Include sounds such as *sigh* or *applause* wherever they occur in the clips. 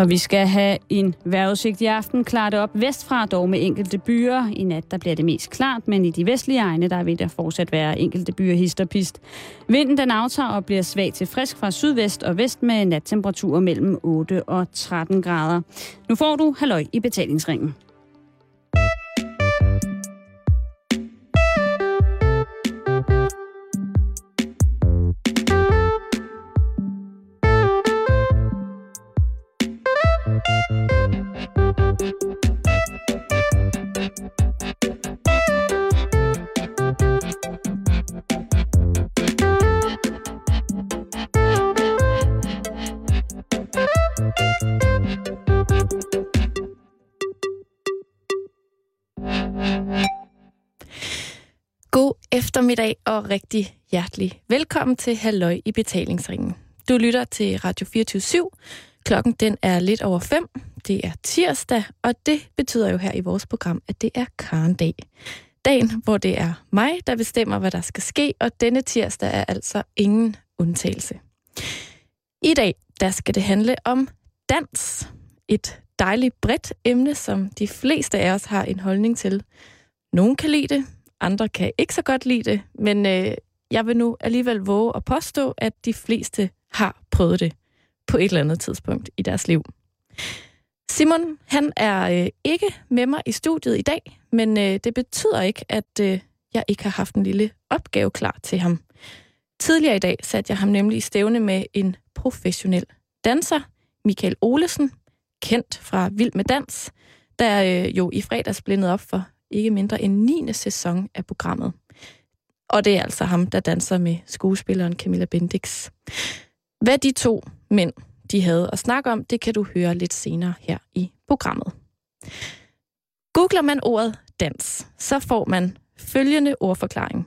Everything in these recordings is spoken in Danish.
Og vi skal have en vejrudsigt i aften. Klart op vestfra, dog med enkelte byer. I nat der bliver det mest klart, men i de vestlige egne, der vil der fortsat være enkelte byer hist og pist. Vinden den aftager og bliver svag til frisk fra sydvest og vest med nattemperaturer mellem 8 og 13 grader. Nu får du halløj i betalingsringen. Eftermiddag og rigtig hjertelig velkommen til Halløj i betalingsringen. Du lytter til Radio 24 Klokken den er lidt over 5. Det er tirsdag, og det betyder jo her i vores program, at det er Karndag. Dagen, hvor det er mig, der bestemmer, hvad der skal ske, og denne tirsdag er altså ingen undtagelse. I dag, der skal det handle om dans. Et dejligt bredt emne, som de fleste af os har en holdning til. Nogen kan lide det, andre kan ikke så godt lide det, men øh, jeg vil nu alligevel våge at påstå, at de fleste har prøvet det på et eller andet tidspunkt i deres liv. Simon, han er øh, ikke med mig i studiet i dag, men øh, det betyder ikke, at øh, jeg ikke har haft en lille opgave klar til ham. Tidligere i dag satte jeg ham nemlig i stævne med en professionel danser, Michael Olesen, kendt fra Vild med Dans, der øh, jo i fredags blindede op for ikke mindre end 9. sæson af programmet. Og det er altså ham, der danser med skuespilleren Camilla Bendix. Hvad de to mænd de havde at snakke om, det kan du høre lidt senere her i programmet. Googler man ordet dans, så får man følgende ordforklaring.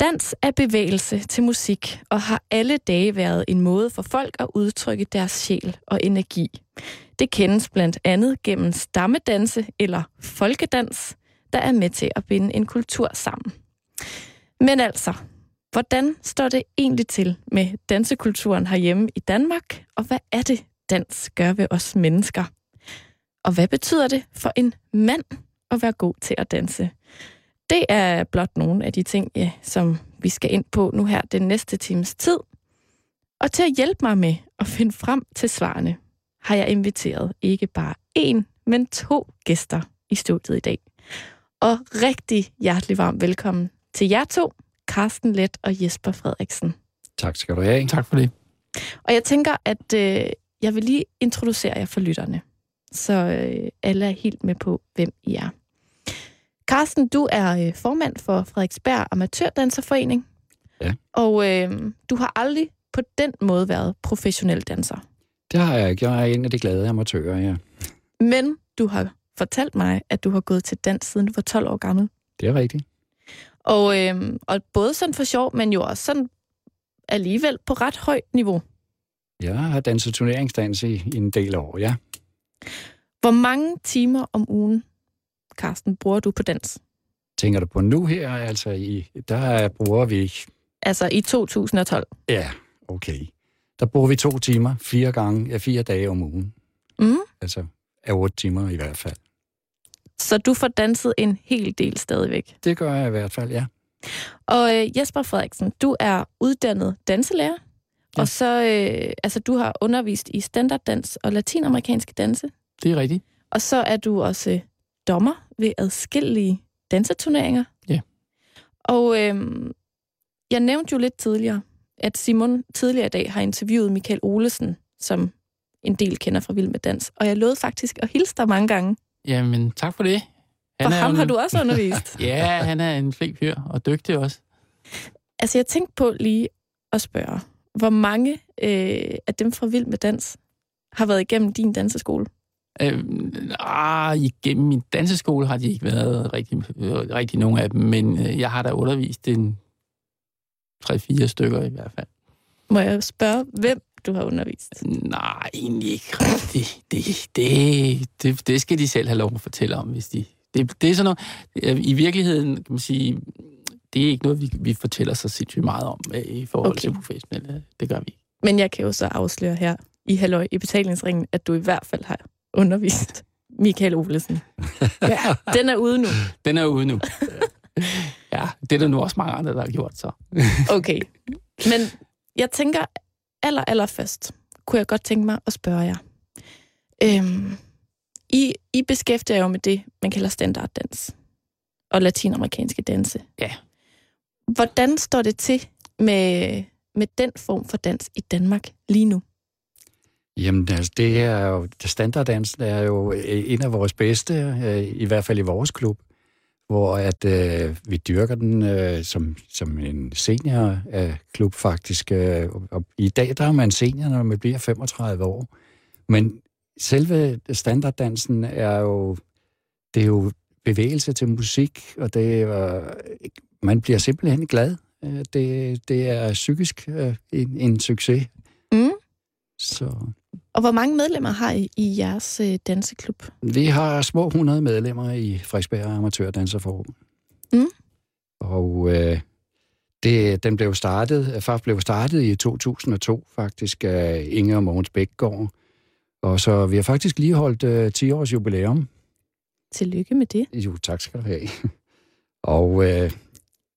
Dans er bevægelse til musik og har alle dage været en måde for folk at udtrykke deres sjæl og energi. Det kendes blandt andet gennem stammedanse eller folkedans, der er med til at binde en kultur sammen. Men altså, hvordan står det egentlig til med dansekulturen herhjemme i Danmark, og hvad er det, dans gør ved os mennesker? Og hvad betyder det for en mand at være god til at danse? Det er blot nogle af de ting, ja, som vi skal ind på nu her den næste times tid. Og til at hjælpe mig med at finde frem til svarene, har jeg inviteret ikke bare én, men to gæster i studiet i dag. Og rigtig hjertelig varmt velkommen til jer to, Carsten Let og Jesper Frederiksen. Tak skal du have. Tak for det. Og jeg tænker, at øh, jeg vil lige introducere jer for lytterne, så øh, alle er helt med på, hvem I er. Carsten, du er øh, formand for Frederiksberg Amatørdanserforening. Ja. Og øh, du har aldrig på den måde været professionel danser. Det har jeg ikke. Jeg er en af de glade amatører, ja. Men du har fortalt mig, at du har gået til dans, siden du var 12 år gammel. Det er rigtigt. Og, øh, og både sådan for sjov, men jo også sådan alligevel på ret højt niveau. Jeg har danset turneringsdans i, i en del år, ja. Hvor mange timer om ugen, Carsten, bruger du på dans? Tænker du på nu her, altså i, der bruger vi, Altså i 2012. ja, okay. Der bruger vi to timer, fire gange, ja, fire dage om ugen. Mm. Altså af otte timer i hvert fald. Så du får danset en hel del stadigvæk. Det gør jeg i hvert fald, ja. Og øh, Jesper Frederiksen, du er uddannet danselærer. Ja. Ja. Og så, øh, altså du har undervist i standarddans og latinamerikanske danse. Det er rigtigt. Og så er du også øh, dommer ved adskillige danseturneringer. Ja. Og øh, jeg nævnte jo lidt tidligere, at Simon tidligere i dag har interviewet Michael Olesen, som en del kender fra Vild med Dans. Og jeg lovede faktisk at hilse dig mange gange. Jamen, tak for det. For er ham jo har en- du også undervist. *laughs* ja, han er en flink fyr, og dygtig også. Altså, jeg tænkte på lige at spørge, hvor mange øh, af dem fra Vild med Dans har været igennem din danseskole? Øh, ah, igennem min danseskole har de ikke været rigtig, øh, rigtig nogen af dem, men øh, jeg har da undervist en 3-4 stykker i hvert fald. Må jeg spørge, hvem du har undervist? Nej, egentlig ikke rigtigt. Det, det, det, det skal de selv have lov at fortælle om, hvis de... Det, det er sådan noget... I virkeligheden, kan man sige, det er ikke noget, vi, vi fortæller så sindssygt meget om øh, i forhold Okay. okay. til professionelle. Det gør vi ikke. Men jeg kan jo så afsløre her, i Halløj i betalingsringen, at du i hvert fald har undervist Michael Olesen. Ja, den er ude nu. Den er ude nu. Ja, det er der nu også mange andre, der har gjort så. Okay. Men jeg tænker, aller, aller først, kunne jeg godt tænke mig at spørge jer. Øhm, I, I beskæftiger jo med det, man kalder standarddans og latinamerikanske danse. Ja. Hvordan står det til med, med den form for dans i Danmark lige nu? Jamen, altså, det er jo, standarddansen er jo en af vores bedste, øh, i hvert fald i vores klub, hvor at øh, vi dyrker den øh, som, som en seniorklub øh, faktisk. Øh, og I dag der er man senior, når man bliver 35 år. Men selve standarddansen er jo, det er jo bevægelse til musik, og det er, man bliver simpelthen glad. Øh, Det, det er psykisk øh, en, en succes. Mm. Så Og hvor mange medlemmer har I i jeres øh, danseklub? vi har små 100 medlemmer i Frederiksberg Amatørdanserforbund. Mm. Og øh, det, den blev startet, faktisk blev startet i 2002 faktisk af Inge og Mogens Bækgaard. Og så vi har faktisk lige holdt øh, 10 års jubilæum. Tillykke med det. Jo, tak skal du have. Og øh,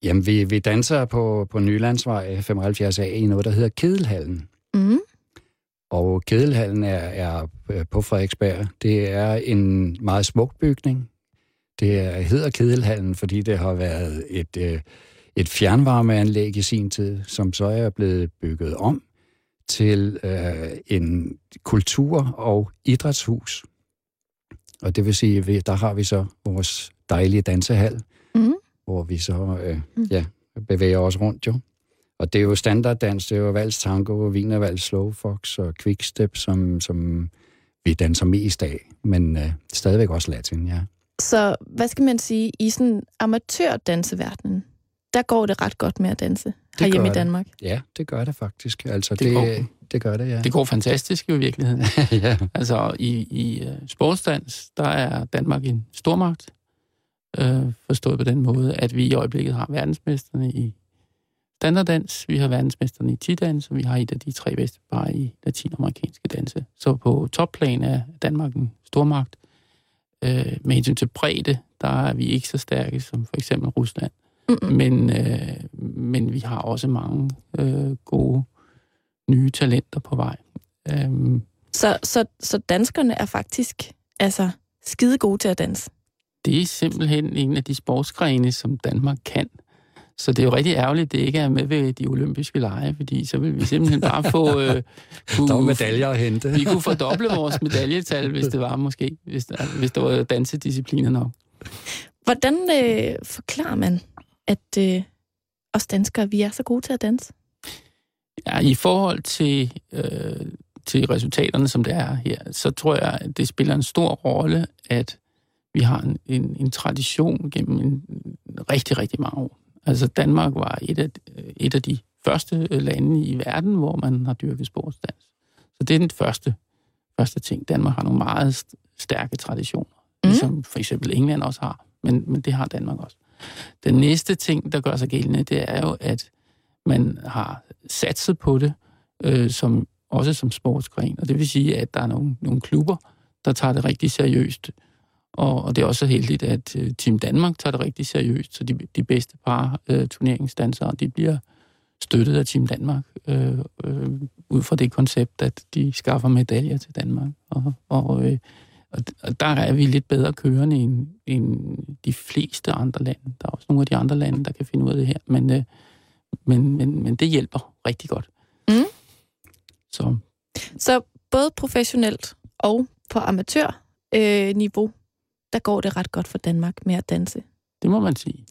jamen, vi, vi danser på, på Nylandsvej 75A i noget, der hedder Kedelhallen. Mm. Og Kedelhallen er, er på Frederiksberg. Det er en meget smuk bygning. Det er, hedder Kedelhallen, fordi det har været et, øh, et fjernvarmeanlæg i sin tid, som så er blevet bygget om til øh, en kultur- og idrætshus. Og det vil sige, vi- der har vi så vores dejlige dansehal, Mm. hvor vi så øh, ja, bevæger os rundt jo. Og det er jo standarddans, det er jo vals tango, wienervals, slowfox og quickstep, som, som vi danser mest af, men øh, stadigvæk også latin, ja. Så hvad skal man sige, i sådan amatørdanseverdenen, der går det ret godt med at danse herhjemme gør i det. Danmark. Ja, det gør det faktisk. Altså, Det det, går. det, det gør det, ja. Det går fantastisk jo i virkeligheden. *laughs* ja. Altså i, i uh, sportsdans, der er Danmark en stormagt. Uh, forstået på den måde, at vi i øjeblikket har verdensmesterne i standarddans, vi har verdensmesterne i tidans, og vi har et af de tre bedste par i latinamerikanske danse. Så på topplan er Danmark en stormagt. Uh, med hensyn til bredde, der er vi ikke så stærke som for eksempel Rusland. Men, øh, men vi har også mange øh, gode nye talenter på vej. Øhm, Så, så, så danskerne er faktisk altså skide gode til at danse. det er simpelthen en af de sportsgrene, som Danmark kan. Så det er jo rigtig ærgerligt, at det ikke er med ved de olympiske lege, fordi så vil vi simpelthen bare få... Øh, kunne, *laughs* Der er medaljer at hente. Vi kunne fordoble vores medaljetal, hvis det var måske, hvis der, hvis der var dansediscipliner nok. Hvordan øh, forklarer man, at øh, os danskere, vi er så gode til at danse? Ja, I forhold til, øh, til resultaterne, som det er her, så tror jeg, at det spiller en stor rolle, at vi har en, en, en tradition gennem en, rigtig, rigtig mange år. Altså Danmark var et af, et af de første lande i verden, hvor man har dyrket sportsdans. Så det er den første, første ting. Danmark har nogle meget st- stærke traditioner, mm. ligesom for eksempel England også har, men, men det har Danmark også. Den næste ting, der gør sig gældende, det er jo, at man har satset på det, øh, som, også som sportsgren. Og det vil sige, at der er nogle, nogle klubber, der tager det rigtig seriøst. Og, og det er også heldigt, at øh, Team Danmark tager det rigtig seriøst, så de, de bedste par øh, turneringsdansere, de bliver støttet af Team Danmark, øh, øh, ud fra det koncept, at de skaffer medaljer til Danmark. Og, og, øh, og, der er vi lidt bedre kørende end, end de fleste andre lande. Der er også nogle af de andre lande, der kan finde ud af det her, men, øh, men, men, men det hjælper rigtig godt. Mm. Så Så både professionelt og på amatørniveau, øh, niveau, der går det ret godt for Danmark med at danse. det må man sige.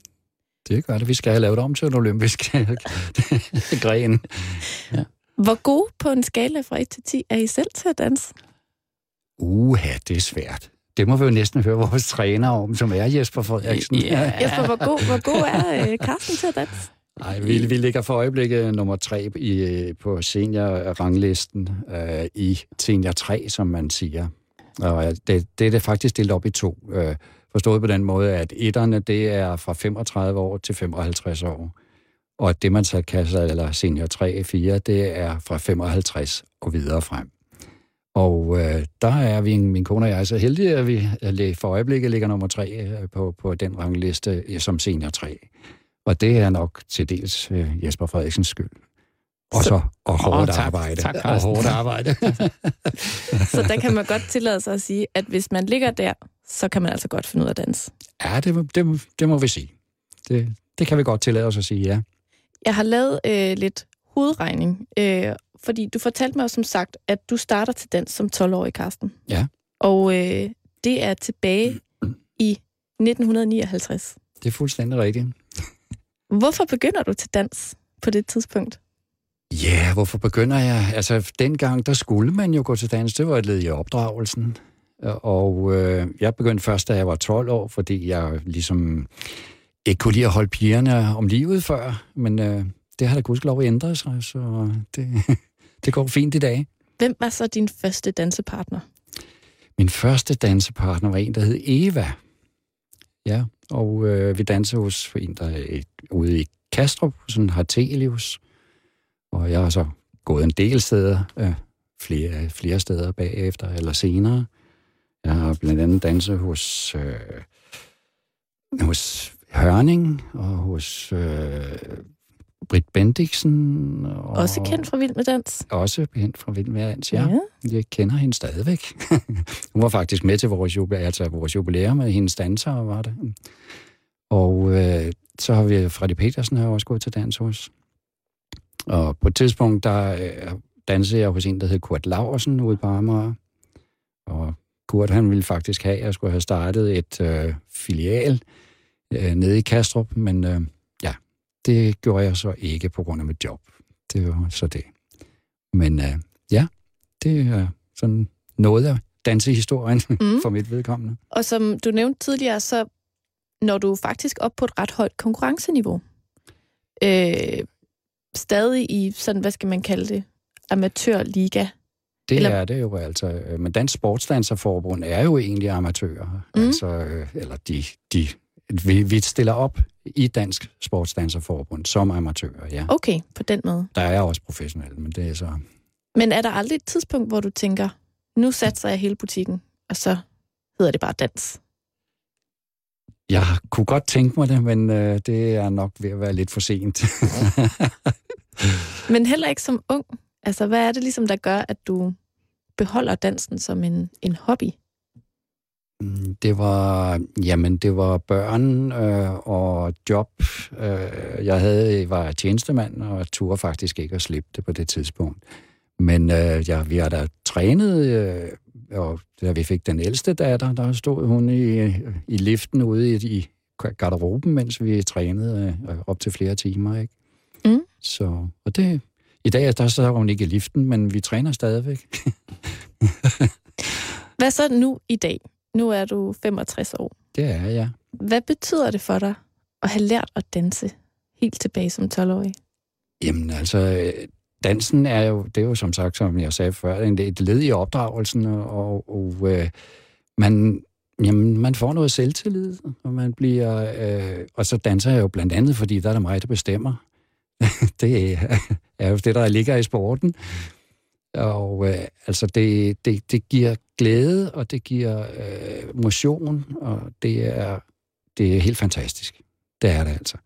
Det gør det. Vi skal have lavet om til en olympisk *laughs* gren. Hvor gode på en skala fra 1 til 10 er I selv til at danse? Uha, det er svært. Det må vi jo næsten høre vores træner om, som er Jesper Frederiksen. Ja. Jesper, hvor god, hvor god er øh, Carsten til at danse? Nej, vi, vi ligger for øjeblikket nummer tre i, øh, på seniorranglisten øh, i senior 3, som man siger. Og øh, det, det er det faktisk delt op i to. Øh, forstået på den måde, at etterne, det er fra 35 år til 55 år. Og at det, man så kalder eller senior 3 4, det er fra 55 og videre frem. Og øh, der er vi, min kone og jeg, så heldige, at vi for øjeblikket ligger nummer 3 øh, på, på den rangliste øh, som senior 3. Og det er nok til dels øh, Jesper Frederiksens skyld. Og så og hårdt tak. arbejde. Tak, og hårdt arbejde. *laughs* Så der kan man godt tillade sig at sige, at hvis man ligger der, så kan man altså godt finde ud af at danse. ja, det, må- det, må- det må vi sige. Det, det kan vi godt tillade os at sige, ja. Jeg har lavet øh, lidt hovedregning, øh, fordi du fortalte mig jo som sagt, at du starter til dans som 12-årig, Karsten. Ja. Og øh, det er tilbage i 1959. Det er fuldstændig rigtigt. Hvorfor begynder du til dans på det tidspunkt? Ja, hvorfor begynder jeg? Altså, dengang, der skulle man jo gå til dans. Det var et led i opdragelsen. Og øh, jeg begyndte først, da jeg var 12 år, fordi jeg ligesom ikke kunne lide at holde pigerne om livet før. Men øh, det har da gudskelov ændret sig, så det, *laughs* det går fint i dag. Hvem var så din første dansepartner? Min første dansepartner var en, der hed Eva. Ja, og øh, vi dansede hos en, der er ude i Kastrup, sådan Hartelius. Og jeg har så gået en del steder, øh, flere, flere steder bagefter eller senere. Jeg har blandt andet danset hos, øh, hos Hørning og hos øh, Britt Bendiksen. Og Også kendt fra Vild med Dans. Også kendt fra Vild med Dans, ja. Jeg kender hende stadigvæk. *laughs* Hun var faktisk med til vores, jubilæum, altså vores jubilæum med hendes danser, var det. Og øh, så har vi Freddy Petersen har også gået til dans hos. Og på et tidspunkt, der øh, dansede jeg hos en, der hed Kurt Laversen ude på Amager. Og Kurt, han ville faktisk have, at jeg skulle have startet et øh, filial øh, nede i Kastrup, men øh, ja, det gjorde jeg så ikke på grund af mit job. Det var så det. Men øh, ja, det er sådan noget af dansehistorien mm. *laughs* Mm. for mit vedkommende. Og som du nævnte tidligere, så når du faktisk op på et ret højt konkurrenceniveau. Øh, stadig i sådan, hvad skal man kalde det, amatørliga. Det Eller- er det jo altså. øh, Men Dansk Sportsdanserforbund er jo egentlig amatører. Mm. Altså, øh, eller de, de, vi, vi stiller op i Dansk Sportsdanserforbund som amatører, ja. Okay, på den måde. Der er også professionelle, men det er så... Men er der aldrig et tidspunkt, hvor du tænker, nu satser jeg hele butikken, og så hedder det bare dans? Jeg kunne godt tænke mig det, men øh, det er nok ved at være lidt for sent. Men heller ikke som ung. Altså, hvad er det ligesom, der gør, at du beholder dansen som en, en hobby? Mm, Det var, jamen, det var børn øh, og job. Øh, jeg havde, var tjenestemand og turde faktisk ikke at slippe det på det tidspunkt. Men øh, ja, vi har da trænet, øh, og da vi fik den ældste datter, der stod hun i, i liften ude i, i garderoben, mens vi trænede øh, op til flere timer. Ikke? Mm. Så, og det, i dag der står hun ikke i liften, men vi træner stadigvæk. *laughs* Hvad så nu i dag? Nu er du 65 år. Det er jeg. Hvad betyder det for dig at have lært at danse helt tilbage som 12-årig? Jamen altså, dansen er jo, det er jo som sagt, som jeg sagde før, et led i opdragelsen, og, og øh, man, jamen, man får noget selvtillid, og man bliver, øh, og så danser jeg jo blandt andet, fordi der er der mig, der bestemmer. *laughs* det er, er jo det, der ligger i sporten. Og øh, altså, det, det, det giver glæde, og det giver øh, motion, og det er, det er helt fantastisk. Det er det altså.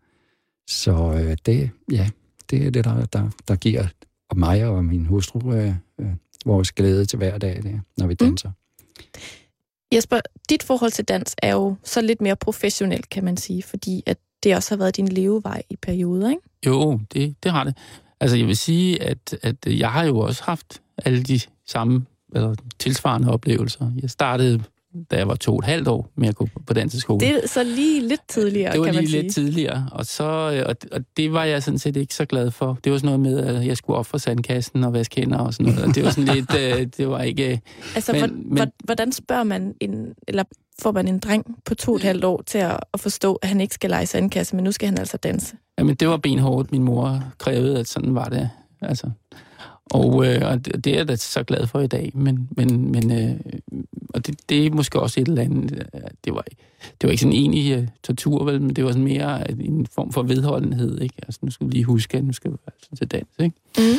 Så øh, det, ja, det er det, der, der, der giver mig og min hustru øh, øh, vores glæde til hver dag, det, når vi Mm. danser. Jesper, dit forhold til dans er jo så lidt mere professionelt, kan man sige, fordi at det også har været din levevej i perioder, ikke? Jo, det, det har det. Altså, jeg vil sige, at, at jeg har jo også haft alle de samme eller, tilsvarende oplevelser. Jeg startede, da jeg var to og et halvt år, med at gå på danseskole. Det er så lige lidt tidligere, det var kan man lige sige. lidt tidligere, og, så, øh, og, og det var jeg sådan set ikke så glad for. Det var sådan noget med, at jeg skulle op for sandkassen og vaske hænder og sådan noget. Og det var sådan lidt, øh, *laughs* det var ikke... Altså, Men- men, men- hvordan spørger man en, eller får man en dreng på to og et halvt år til at, at forstå, at han ikke skal lege sandkasse, men nu skal han altså danse? Jamen, det var benhårdt. Min mor krævede, at sådan var det. Altså. Og, øh, og det er jeg da så glad for i dag. Men, men, men øh, og det, det er måske også et eller andet... øh, Det var, det var ikke sådan en enig øh, tortur, vel, men det var sådan mere en form for vedholdenhed. Ikke? Altså, nu skal vi lige huske, at nu skal vi altså til dans. Ikke? Mm.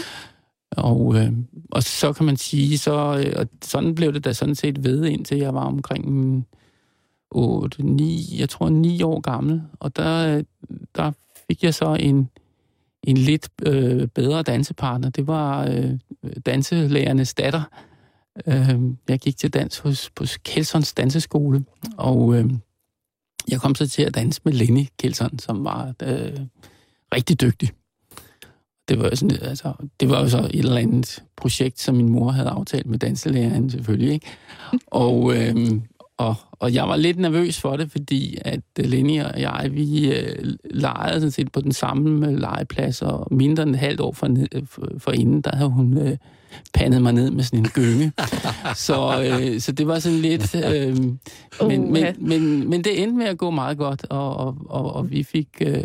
Og, øh, og så kan man sige, så, øh, og sådan blev det da sådan set ved, indtil jeg var omkring 8, 9, jeg tror 9 år gammel. Og der, der fik jeg så en, en lidt øh, bedre dansepartner. Det var øh, danselærernes datter. Øh, jeg gik til dans hos, på Kelsons danseskole, og øh, jeg kom så til at danse med Lenny Kelson, som var øh, rigtig dygtig. Det var, sådan, altså, det var jo så et eller andet projekt, som min mor havde aftalt med danselæreren selvfølgelig. Ikke? Og, øh, og, og jeg var lidt nervøs for det, fordi at Lenny og jeg, vi øh, legede sådan set på den samme øh, legeplads, og mindre end et halvt år for, for, for inden, der havde hun øh, pandet mig ned med sådan en gynge. *laughs* så, øh, så det var sådan lidt... Øh, men, uh, men, men, men, men det endte med at gå meget godt, og, og, og, og vi fik øh,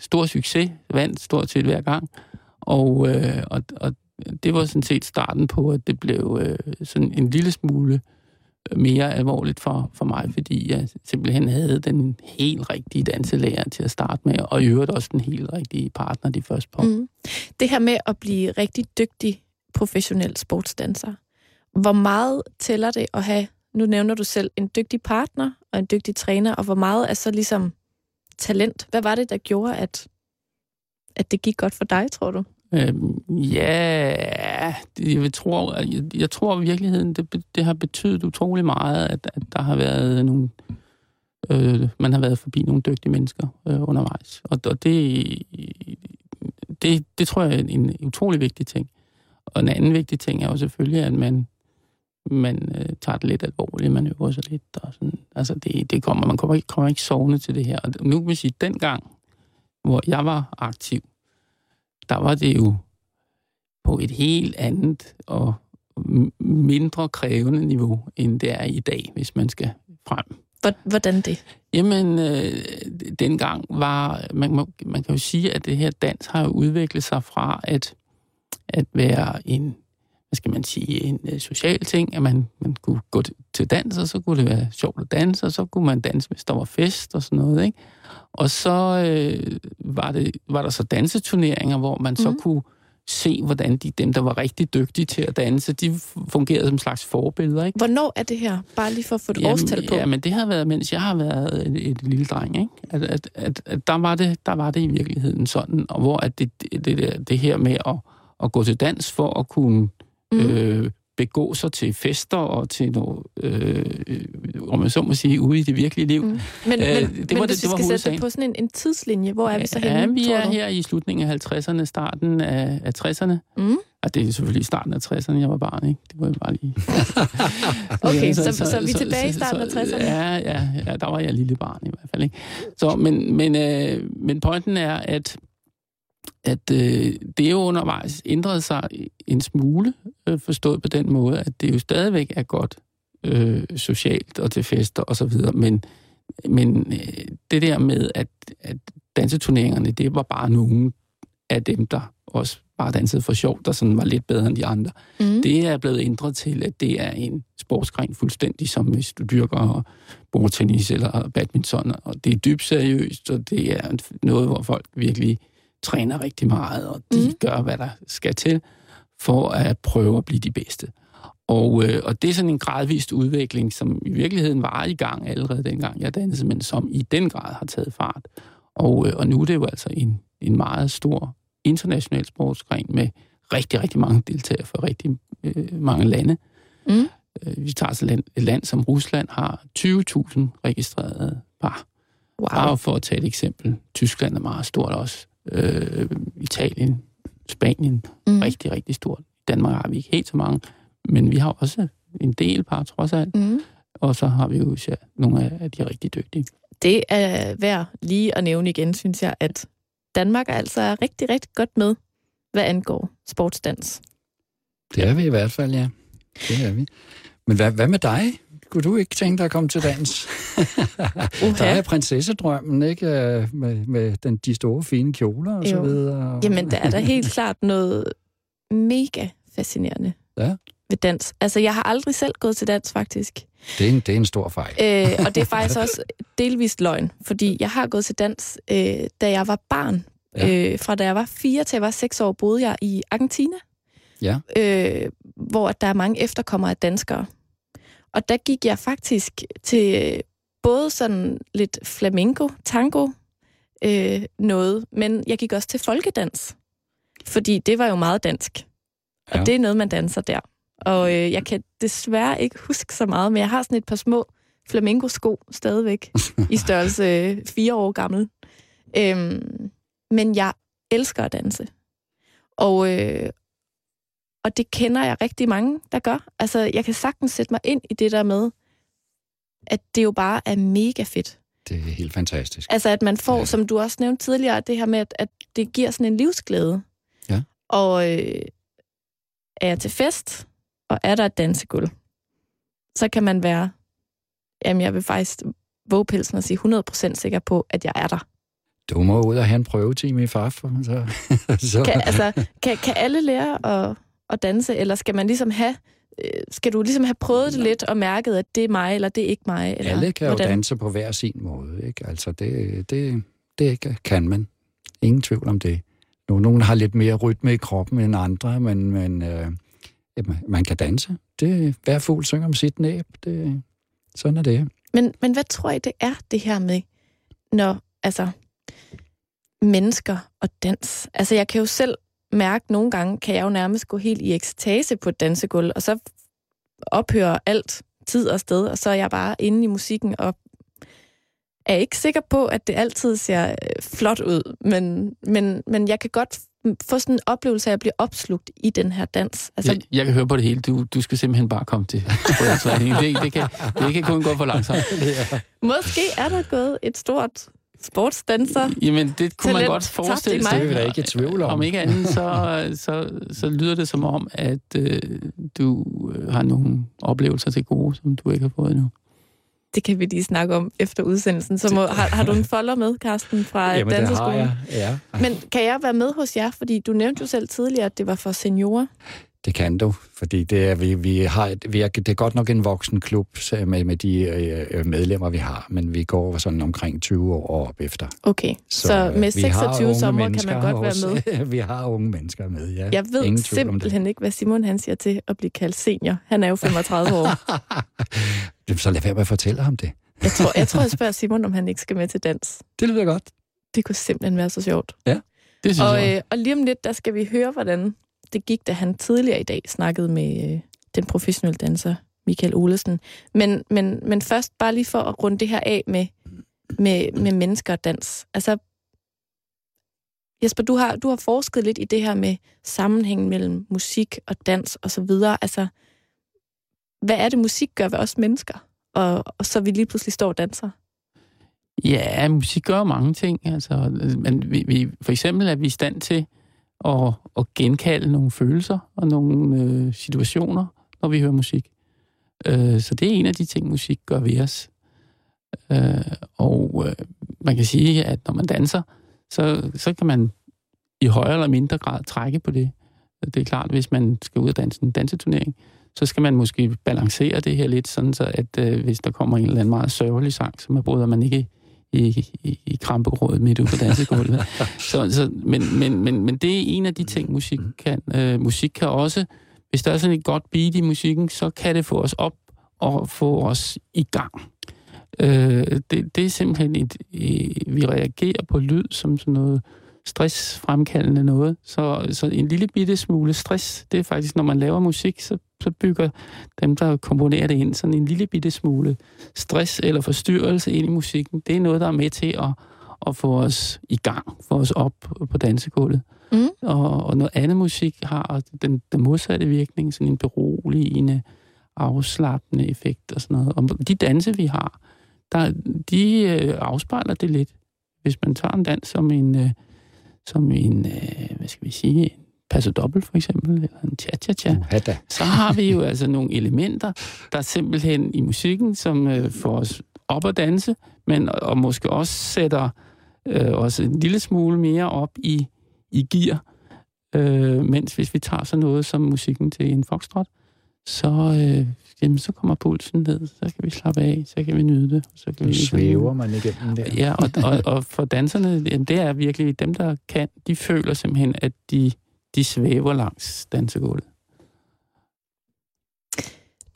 stor succes, vandt stort set hver gang. Og, øh, og, og det var sådan set starten på, at det blev øh, sådan en lille smule mere alvorligt for, for mig, fordi jeg simpelthen havde den helt rigtige danselærer til at starte med, og i øvrigt også den helt rigtige partner de første på. Mm. Det her med at blive rigtig dygtig professionel sportsdanser, hvor meget tæller det at have, nu nævner du selv, en dygtig partner og en dygtig træner, og hvor meget er så ligesom talent? Hvad var det, der gjorde, at, at det gik godt for dig, tror du? Øhm, ja, jeg tror, jeg, jeg tror i virkeligheden, det, det har betydet utrolig meget, at, at der har været nogle, øh, man har været forbi nogle dygtige mennesker øh, undervejs. Og, og det, det, det tror jeg er en utrolig vigtig ting. Og en anden vigtig ting er jo selvfølgelig, at man, man øh, tager det lidt alvorligt, man øver sig lidt. Og sådan. Altså det, det kommer, man kommer ikke, kommer ikke sovende til det her. Og nu vil jeg sige, den gang, hvor jeg var aktiv, der var det jo på et helt andet og mindre krævende niveau, end det er i dag, hvis man skal frem. Hvordan det? Jamen, øh, dengang var, man, man kan jo sige, at det her dans har jo udviklet sig fra at, at være en, hvad skal man sige, en uh, social ting, at man, man kunne gå til dans, og så kunne det være sjovt at danse, og så kunne man danse, hvis der var fest og sådan noget, ikke? Og så øh, var, det, var der så danseturneringer, hvor man mm. så mhm. kunne se, hvordan de, dem, der var rigtig dygtige til at danse, de fungerede som slags forbilleder. Ikke? Hvornår er det her? Bare lige for at få et Jamen, årstal på. Ja, men det har været, mens jeg har været et, et lille dreng. Ikke? At, at, at, at der, var det, der var det i virkeligheden sådan, og hvor at det, det, det, det her med at, at gå til dans for at kunne mm. øh, begå sig til fester og til noget, øh, om man så må sige, ude i det virkelige liv. Mm. Men, men, øh, det men var hvis det, det var vi skal sætte på sådan en, en tidslinje, hvor er vi så henne, Ja, vi er her i slutningen af 50'erne, starten af, af 60'erne. Mm. Og det er selvfølgelig starten af 60'erne, jeg var barn, ikke? Det var jo bare lige... *laughs* okay, så, så, så, så vi er tilbage i starten af 60'erne? Ja, ja, ja, der var jeg lille barn i hvert fald, ikke? Så, men, men, øh, men pointen er, at at øh, det jo undervejs ændrede sig en smule, øh, forstået på den måde, at det jo stadigvæk er godt øh, socialt og til fester og så videre, men, men øh, det der med, at, at danseturneringerne, det var bare nogle af dem, der også bare dansede for sjov, der sådan var lidt bedre end de andre. Mm. Det er blevet ændret til, at det er en sportsgren fuldstændig, som hvis du dyrker bordtennis eller badminton, og det er dybt seriøst, og det er noget, hvor folk virkelig træner rigtig meget, og de mm. gør, hvad der skal til, for at prøve at blive de bedste. Og, øh, og det er sådan en gradvist udvikling, som i virkeligheden var i gang allerede dengang jeg dansede, men som i den grad har taget fart. Og, øh, og nu er det jo altså en, en meget stor international sportsgren med rigtig, rigtig mange deltagere fra rigtig øh, mange lande. Mm. Øh, vi tager så land, et land som Rusland har 20.000 registrerede par. Wow. Bare for at tage et eksempel. Tyskland er meget stort også øh, Italien, Spanien, mm. rigtig, rigtig stort. I Danmark har vi ikke helt så mange, men vi har også en del par, trods alt. Mm. Og så har vi jo ja, nogle af de rigtig dygtige. Det er værd lige at nævne igen, synes jeg, at Danmark er altså rigtig, rigtig godt med, hvad angår sportsdans. Det er vi i hvert fald, ja. Det er vi. Men hvad, hvad med dig? Kunne du ikke tænke dig at komme til dans? uh-huh. *laughs* Der er prinsessedrømmen, ikke? Med, med den, de store, fine kjoler og jo. så videre. Jamen, der er der helt klart noget mega fascinerende ja. ved dans. Altså, jeg har aldrig selv gået til dans, faktisk. Det er en, det er en stor fejl. Øh, og det er faktisk *laughs* også delvist løgn, fordi jeg har gået til dans, øh, da jeg var barn. Ja. Øh, fra da jeg var fire til jeg var seks år, boede jeg i Argentina. Ja. øh, hvor der er mange efterkommere af danskere. Og der gik jeg faktisk til øh, både sådan lidt flamenco, tango, øh, noget, men jeg gik også til folkedans. Fordi det var jo meget dansk. Og Ja. det er noget, man danser der. Og øh, jeg kan desværre ikke huske så meget, men jeg har sådan et par små flamenco-sko stadigvæk, *laughs* i størrelse øh, fire år gammel. Øhm, men jeg elsker at danse. Og, øh, og det kender jeg rigtig mange, der gør. Altså, jeg kan sagtens sætte mig ind i det der med, at det jo bare er mega fedt. Det er helt fantastisk. Altså, at man får, Ja. som du også nævnte tidligere, det her med, at, at det giver sådan en livsglæde. Ja. Og øh, er jeg til fest, og er der et dansegulv, så kan man være, jamen jeg vil faktisk våge pelsen og sige 100% sikker på, at jeg er der. Du må ud og have en prøvetime i farfor. Så, *laughs* så. Kan, altså, kan, kan alle lære at, at danse, eller skal man ligesom have, øh, skal du ligesom have prøvet det lidt og mærket, at det er mig, eller det er ikke mig? Eller Alle kan jo hvordan? danse på hver sin måde. Ikke? Altså, det, det, det kan man. Ingen tvivl om det. Nogle har lidt mere rytme i kroppen end andre, men, men øh, man kan danse. Det, hver fugl synger om sit næb. Det, sådan er det. Men, men hvad tror I, det er, det her med, når, altså, mennesker og dans? Altså, jeg kan jo selv mærke, nogle gange kan jeg jo nærmest gå helt i ekstase på et dansegulv, og så ophører alt tid og sted, og så er jeg bare inde i musikken, og er ikke sikker på, at det altid ser øh, flot ud, men, men, men jeg kan godt få sådan en oplevelse af at blive opslugt i den her dans. Altså, Jeg, jeg kan høre på det hele. Du, du skal simpelthen bare komme til. Det, det, kan, det kan kun gå for langsomt. *laughs* måske er der gået et stort sportsdanser Jamen, det kunne man Talent godt tabt forestille sig. Det er vi da ikke i tvivl om. Om ikke andet, så, så, så lyder det som om, at øh, du øh, har nogle oplevelser til gode, som du ikke har fået endnu. Det kan vi lige snakke om efter udsendelsen. Så må, har, har du en folder med, Karsten, fra Jamen, det har danseskolen? jeg. Ja. Men kan jeg være med hos jer? Fordi du nævnte jo selv tidligere, at det var for seniorer. Det kan du, fordi det er, vi, vi har, vi er, det er godt nok en voksen klub med, med de øh, medlemmer, vi har, men vi går sådan omkring 20 år op efter. Okay, så, så øh, med vi har 26 unge sommer kan man godt også. være med. *laughs* vi har unge mennesker med, ja. Jeg ved Ingen simpelthen ikke, hvad Simon han siger til at blive kaldt senior. Han er jo 35 år. *laughs* Så lad være med at fortælle ham det. Jeg tror, jeg, tror, jeg *laughs* spørger Simon, om han ikke skal med til dans. Det lyder godt. Det kunne simpelthen være så sjovt. Det synes Og, jeg. øh, og lige om lidt, der skal vi høre, hvordan det gik, da han tidligere i dag snakkede med øh, den professionelle danser, Michael Olesen. Men, men, men først bare lige for at runde det her af med, med, med mennesker og dans. Altså, Jesper, du har, du har forsket lidt i det her med sammenhængen mellem musik og dans og så videre. Altså, hvad er det, musik gør ved os mennesker? Og, og så vi lige pludselig står og danser. Ja, musik gør mange ting. Altså, men vi, vi, for eksempel er vi i stand til at, at genkalde nogle følelser og nogle øh, situationer, når vi hører musik. Øh, så det er en af de ting, musik gør ved os. Øh, og øh, man kan sige, at når man danser, så, så kan man i højere eller mindre grad trække på det. Det er klart, hvis man skal ud og danse en danseturnering, så skal man måske balancere det her lidt, sådan så at øh, hvis der kommer en eller anden meget sørgelig sang, så man bryder man ikke i, i, i kramperådet midt ude på dansegulvet. *laughs* så, så, men, men, men, men det er en af de ting, musik kan. Øh, musik kan også, hvis der er sådan et godt beat i musikken, så kan det få os op og få os i gang. Øh, det, det er simpelthen et, øh, vi reagerer på lyd som sådan noget stressfremkaldende noget. Så, så en lille bitte smule stress, det er faktisk, når man laver musik, så, så bygger dem, der komponerer det ind, sådan en lille bitte smule stress eller forstyrrelse ind i musikken. Det er noget, der er med til at, at få os i gang, få os op på dansegulvet. Mm. Og, og noget andet musik har den, den modsatte virkning, sådan en beroligende, afslappende effekt og sådan noget. Og de danse, vi har, der, de øh, afspejler det lidt. Hvis man tager en dans som en, øh, som en øh, hvad skal vi sige, en passo dobbelt for eksempel, eller en cha-cha-cha, da. så har vi jo altså nogle elementer, der simpelthen i musikken, som øh, får os op at danse, men og måske også sætter øh, os en lille smule mere op i, i gear. Øh, mens hvis vi tager sådan noget som musikken til en foxtrot, så, øh, jamen, så kommer pulsen ned, så kan vi slappe af, så kan vi nyde det. Så kan vi svæver man igennem der. Ja, og, og, og for danserne, jamen, det er virkelig dem, der kan, de føler simpelthen, at de de svæver langs dansegulvet.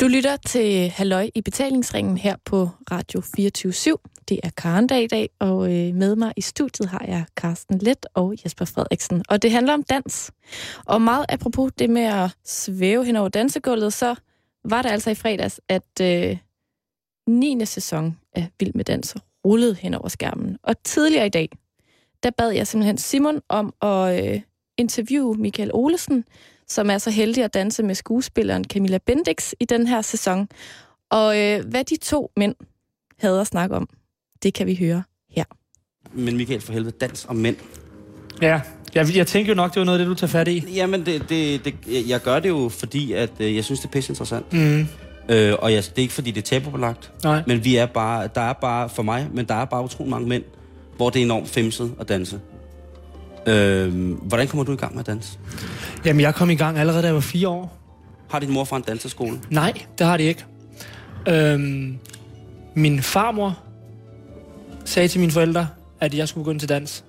Du lytter til Halløj i betalingsringen her på Radio 24 /7. Det er Karen dag i dag, og øh, med mig i studiet har jeg Carsten Let og Jesper Frederiksen. Og det handler om dans. Og meget apropos det med at svæve hen over dansegulvet, så var det altså i fredags, at øh, 9. sæson af Vild med Dans rullede hen over skærmen. Og tidligere i dag, der bad jeg simpelthen Simon om at øh, interviewe Michael Olesen, som er så heldig at danse med skuespilleren Camilla Bendix i den her sæson. Og øh, hvad de to mænd havde at snakke om, det kan vi høre her. Men Michael, for helvede, dans og mænd. Ja, jeg, jeg tænker jo nok, det var noget af det, du tager fat i. Jamen, det, det, det, jeg gør det jo, fordi at, øh, jeg synes, det er pisse interessant. Mm. Øh, og jeg, det er ikke, fordi det er tabubelagt. Nej. Men vi er bare, der er bare, for mig, men der er bare utrolig mange mænd, hvor det er enormt femset at danse. Øh, hvordan kommer du i gang med at danse? Jamen, jeg kom i gang allerede, da jeg var fire år. Har din mor fra en danseskole? Nej, det har de ikke. Øhm, min farmor sagde til mine forældre, at jeg skulle begynde til dans.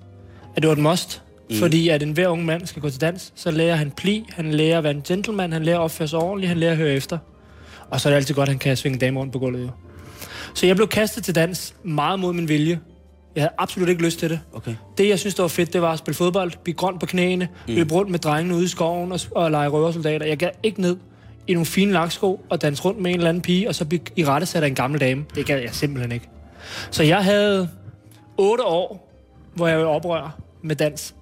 At det var et must. Mm. Fordi at en hver ung mand skal gå til dans, så lærer han pli, han lærer at være en gentleman, han lærer at opføre sig ordentligt, han lærer at høre efter. Og så er det altid godt, at han kan svinge damer rundt på gulvet. Jo. Så jeg blev kastet til dans meget mod min vilje. Jeg havde absolut ikke lyst til det. Okay. Det, jeg synes, der var fedt, det var at spille fodbold, blive grøn på knæene, mm. løbe rundt med drengene ude i skoven og, og lege røversoldater. Jeg gad ikke ned i nogle fine laksko og danse rundt med en eller anden pige, og så blive i rette af en gammel dame. Det gad jeg simpelthen ikke. Så jeg havde otte år, hvor jeg var oprør med dans.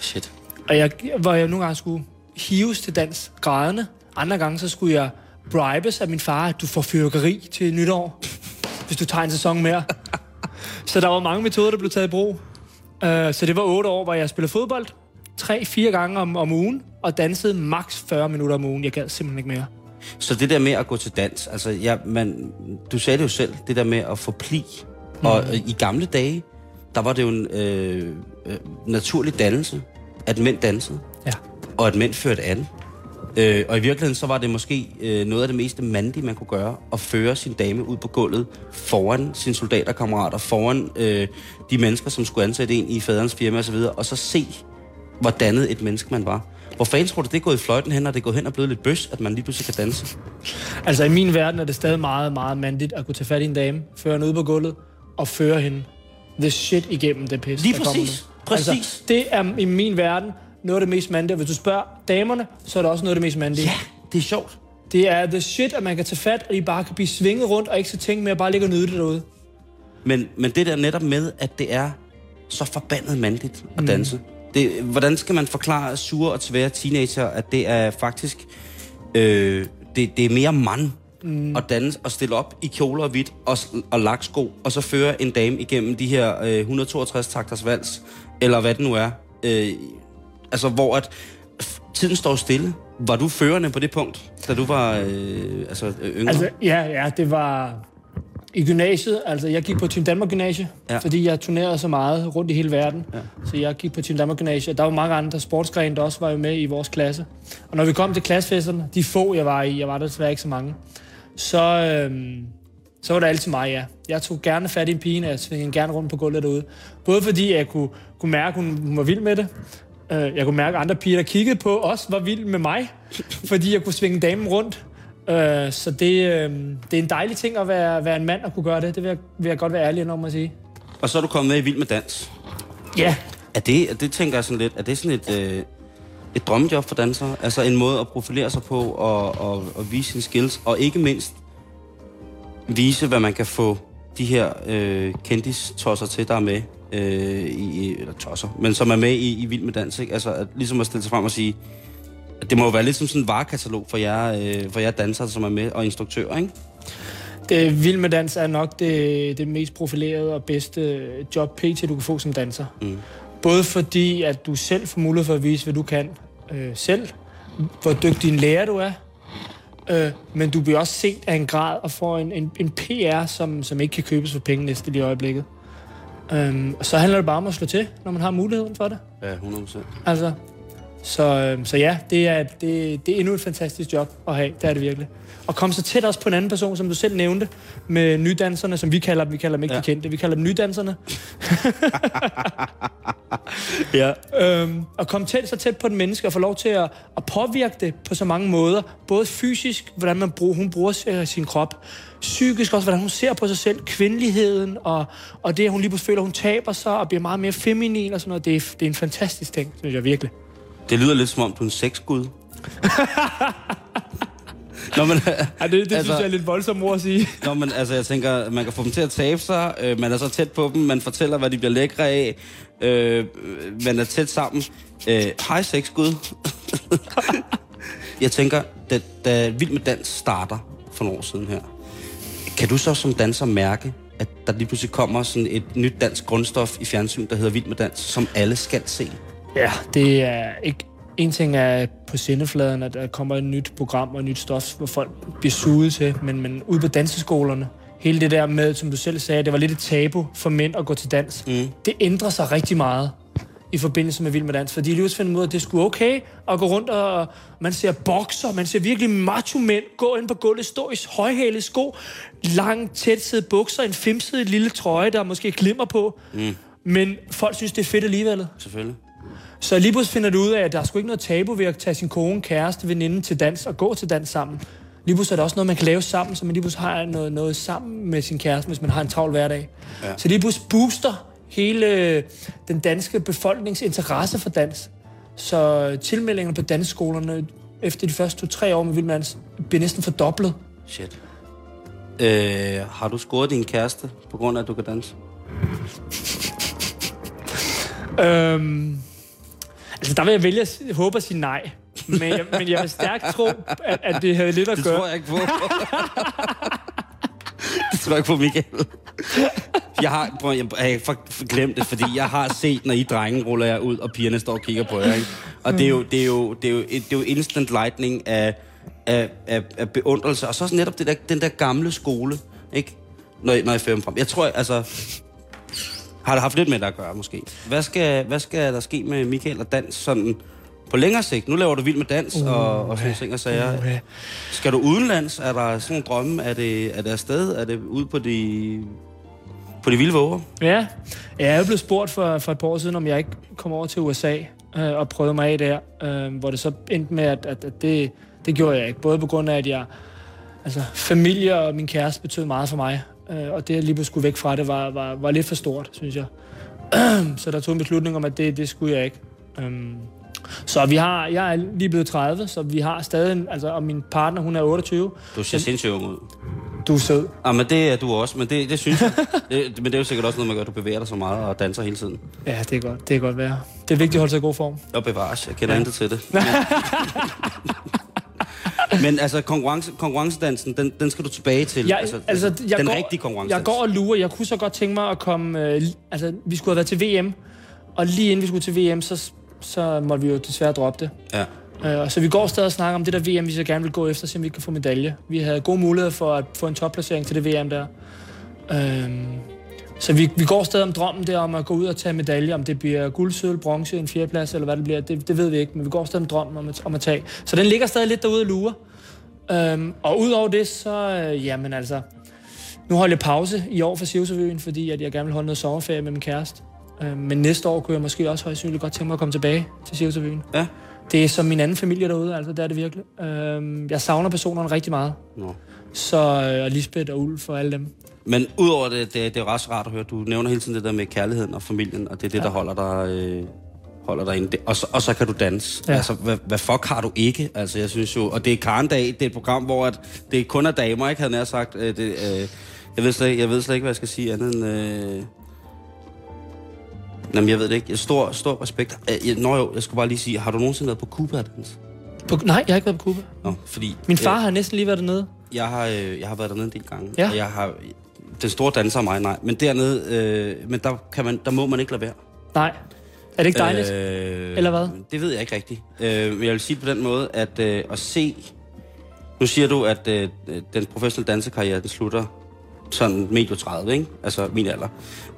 Shit. Og jeg, hvor jeg nogle gange skulle hives til dans grædende. Andre gange, så skulle jeg bribes af min far, at du får fyrkeri til nytår, hvis du tager en sæson mere. Så der var mange metoder, der blev taget i brug. Uh, så det var otte år, hvor jeg spillede fodbold tre-fire gange om, om ugen, og dansede maks 40 minutter om ugen. Jeg gad simpelthen ikke mere. Så det der med at gå til dans, altså jeg, man, du sagde det jo selv, det der med at få pli. Mm. Og øh, i gamle dage, der var det jo en øh, øh, naturlig dannelse, at mænd dansede, Ja. og at mænd førte an. Øh, og i virkeligheden, så var det måske øh, noget af det mest mandige, man kunne gøre, at føre sin dame ud på gulvet foran sine soldaterkammerater, foran øh, de mennesker, som skulle ansætte en i faderens firma osv., og så se, hvor dannet et menneske man var. Hvor fanden tror du, det er gået i fløjten hen, og det er gået hen og blevet lidt bøs, at man lige pludselig kan danse? Altså i min verden er det stadig meget, meget mandigt at kunne tage fat i en dame, føre hende ud på gulvet og føre hende the shit igennem det pis. Lige præcis. Præcis. Altså, det er i min verden noget af det mest mandige. Hvis du spørger damerne, så er det også noget af det mest mandige. Ja, det er sjovt. Det er the shit, at man kan tage fat, og I bare kan blive svinget rundt, og ikke skal tænke med at bare ligge og nyde det derude. Men, men det der netop med, at det er så forbandet mandigt at danse. Det, hvordan skal man forklare sure og tvære teenager, at det er faktisk... Øh, det, det er mere mand mm. at danse og stille op i kjoler og hvidt og, og laksko, og så føre en dame igennem de her øh, 162 takters vals, eller hvad det nu er. Øh, altså, hvor at tiden står stille. Var du førende på det punkt, da du var øh, altså, øh, yngre? Altså, ja, ja, det var i gymnasiet. Altså, jeg gik på Team Danmark Gymnasie, Ja. fordi jeg turnerede så meget rundt i hele verden. Ja. Så jeg gik på Team Danmark Gymnasie. Der var mange andre sportsgrene, der også var jo med i vores klasse. Og når vi kom til klassefesterne, de få, jeg var i, jeg var der desværre ikke så mange, så, øhm, så var det altid mig, ja. Jeg tog gerne fat i en pige, og jeg svingede gerne rundt på gulvet derude. Både fordi jeg kunne, kunne mærke, at hun var vild med det. Øh, Jeg kunne mærke, at andre piger, der kiggede på os, var vild med mig, fordi jeg kunne svinge damen rundt. Øh, Så det, øh, det er en dejlig ting at være, være en mand og kunne gøre det. Det vil jeg, vil jeg godt være ærlig om at sige. Og så er du kommet med i Vild med Dans. Ja, Er det, det tænker jeg sådan lidt, er det sådan et, øh, et drømmejob for dansere? Altså en måde at profilere sig på og, og, og vise sine skills, og ikke mindst vise, hvad man kan få de her øh, kendis-tosser til, der er med øh, i, eller tosser, men som er med i, i Vild med Dans, ikke? Altså at, ligesom at stille sig frem og sige, at det må jo være lidt som sådan en varekatalog for jer, øh, for jer dansere, som er med, og instruktører, ikke? det Vild med Dans er nok det, det mest profilerede og bedste job PT, du kan få som danser. Mm. Både fordi, at du selv får mulighed for at vise, hvad du kan øh, selv, hvor dygtig en lærer du er, øh, men du bliver også set af en grad og får en, en, en PR, som, som ikke kan købes for penge næste lige i øjeblikket. Øhm, og så handler det bare om at slå til, når man har muligheden for det. Ja, 100%. Altså, Så, øh, så ja, det er, det, det er endnu et fantastisk job at have. Det er det virkelig. Og komme så tæt også på en anden person, som du selv nævnte, med nydanserne, som vi kalder dem. Vi kalder dem ikke ja. De kendte, vi kalder dem nydanserne. *laughs* Ja. Øhm, og komme tæt, så tæt på den menneske og få lov til at, at påvirke det på så mange måder. Både fysisk, hvordan man bruger, hun bruger sin krop. Psykisk også, hvordan hun ser på sig selv. Kvindeligheden og, og det, at hun lige pludselig føler, at hun taber sig og bliver meget mere feminin og sådan noget. Det er, det er en fantastisk ting, synes jeg virkelig. Det lyder lidt som om, du er en sexgud. Nå, men, Ja, det, det altså, synes jeg er lidt voldsomt ord at sige. Nå, men altså, jeg tænker, man kan få dem til at tabe sig, øh, man er så tæt på dem, man fortæller, hvad de bliver lækre af, øh, man er tæt sammen. Øh, hej, sexgud. jeg tænker, da, da Vild med Dans starter for nogle år siden her, kan du så som danser mærke, at der lige pludselig kommer sådan et nyt dansk grundstof i fjernsyn, der hedder Vild med Dans, som alle skal se? Ja, det er ikke... En ting er på sendefladen, at der kommer et nyt program og et nyt stof, hvor folk bliver suget til, men, men ude på danseskolerne, hele det der med, som du selv sagde, det var lidt et tabu for mænd at gå til dans. Mm. Det ændrer sig rigtig meget i forbindelse med Vild med Dans, fordi de lige finder ud af, at det skulle okay at gå rundt og man ser bokser, man ser virkelig macho mænd gå ind på gulvet, stå i højhælede sko, lang, tætsiddede bukser, en femsidig lille trøje, der måske glimmer på. Mm. Men folk synes, det er fedt alligevel. Selvfølgelig. Så lige pludselig finder du ud af, at der er sgu ikke noget tabu ved at tage sin kone, kæreste, veninde til dans og gå til dans sammen. Lige pludselig er der også noget, man kan lave sammen, så man lige pludselig har noget, noget sammen med sin kæreste, hvis man har en travl hverdag. Ja. Så lige pludselig booster hele øh, den danske befolknings interesse for dans. Så tilmeldingerne på dansskolerne efter de første to-tre år med Vild med Dans bliver næsten fordoblet. Shit. Øh, har du scoret din kæreste, på grund af, at du kan danse? Øhm, altså, der vil jeg vælge at håbe at sige nej. Men jeg, men jeg vil stærkt tro, at, at det havde lidt at Det gøre. tror jeg ikke på. *laughs* det tror jeg ikke på, Michael. Jeg har, prøv, jeg, jeg har glemt det, fordi jeg har set, når I drenge ruller jer ud, og pigerne står og kigger på jer. Ikke? Og det er jo, det er jo, det er jo, det er jo instant lightning af, af, af, af beundrelse. Og så også netop det der, den der gamle skole, ikke? Når, når jeg fører dem frem. Jeg tror, altså... Har det haft lidt med det at gøre, måske? Hvad skal, hvad skal der ske med Michael og dans sådan på længere sigt? Nu laver du vild med dans uh, og, og sådan ting og sager. Uha. Skal du udenlands? Er der sådan nogle drømme? Er det, er det afsted? Er det ude på de, på de vilde våger? Ja, jeg er jo blevet spurgt for, for et par år siden, om jeg ikke kom over til USA øh, og prøvede mig af der, øh, hvor det så endte med, at, at, at det, det gjorde jeg ikke. Både på grund af, at jeg, altså familie og min kæreste betød meget for mig, øh, og det at lige skulle væk fra det, var, var, var lidt for stort, synes jeg. *clears throat* så der tog en beslutning om, at det, det skulle jeg ikke. Um, så vi har, jeg er lige blevet 30, så vi har stadig, altså, og min partner, hun er 28. Du ser sindssygt ung ud. Du er sød. Ah, men det er du også, men det, det synes jeg. *laughs* Det, men det er jo sikkert også noget, man gør, at du bevæger dig så meget og danser hele tiden. Ja, det er godt. Det er godt være. Det er vigtigt at holde sig i god form. Og bevares, jeg kender ja. intet til det. *laughs* Men, altså, konkurrence, konkurrencedansen, den, den skal du tilbage til. Jeg, altså, altså, jeg den går, rigtige konkurrencedans. Jeg går og lurer. Jeg kunne så godt tænke mig at komme... Øh, altså, vi skulle have været til VM, og lige inden vi skulle til VM, så, så måtte vi jo desværre droppe det. Ja. Øh, så vi går stadig og snakker om det der VM, vi så gerne vil gå efter, så vi ikke kan få medalje. Vi havde gode muligheder for at få en topplacering til det VM der. Øhm, så vi, vi går stadig om drømmen der om at gå ud og tage medalje, om det bliver guld, sølv, bronze, en fjerdeplads eller hvad det bliver, det, det ved vi ikke, men vi går stadig om drømmen om at, om at tage. Så den ligger stadig lidt derude og lurer. Øhm, og udover det, så, øh, jamen altså, nu holder jeg pause i år for Sivsøvøen, fordi at jeg gerne vil holde noget sommerferie med min kæreste. Øhm, men næste år kunne jeg måske også højst sandsynligt godt tænke mig at komme tilbage til Sivsøvøen. Ja. Det er som min anden familie derude, altså det er det virkelig. Øhm, jeg savner personerne rigtig meget. Nå. Så øh, og Lisbeth og Ulf og alle dem. Men udover det, det, det er jo ret rart at høre. Du nævner hele tiden det der med kærligheden og familien, og det er det, ja. der holder dig, øh, holder dig inde. Og så, og så kan du danse. Ja. Altså, hvad, hvad fuck har du ikke? Altså, jeg synes jo... Og det er Karendag, det er et program, hvor at det kun er damer, ikke? Havde jeg nær sagt. Øh, det, øh, jeg, ved slet, jeg ved slet ikke, hvad jeg skal sige andet end... Øh... Jamen, jeg ved det ikke. Stor, stor respekt. Øh, jeg- Nå jo, jeg skulle bare lige sige, har du nogensinde været på Cuba at danse? På, nej, jeg har ikke været på Cuba. Nå, fordi... Min far øh, har næsten lige været dernede. jeg har, øh, jeg har været dernede en del gange. Ja. Og jeg har... Den store danser er mig, nej. Men dernede, øh, men der, kan man, der må man ikke lade være. Nej. Er det ikke dejligt? Øh, Eller hvad? Det ved jeg ikke rigtigt. Øh, men jeg vil sige på den måde, at øh, at se... Nu siger du, at øh, den professionelle dansekarriere, den slutter sådan medio 30, ikke? Altså min alder.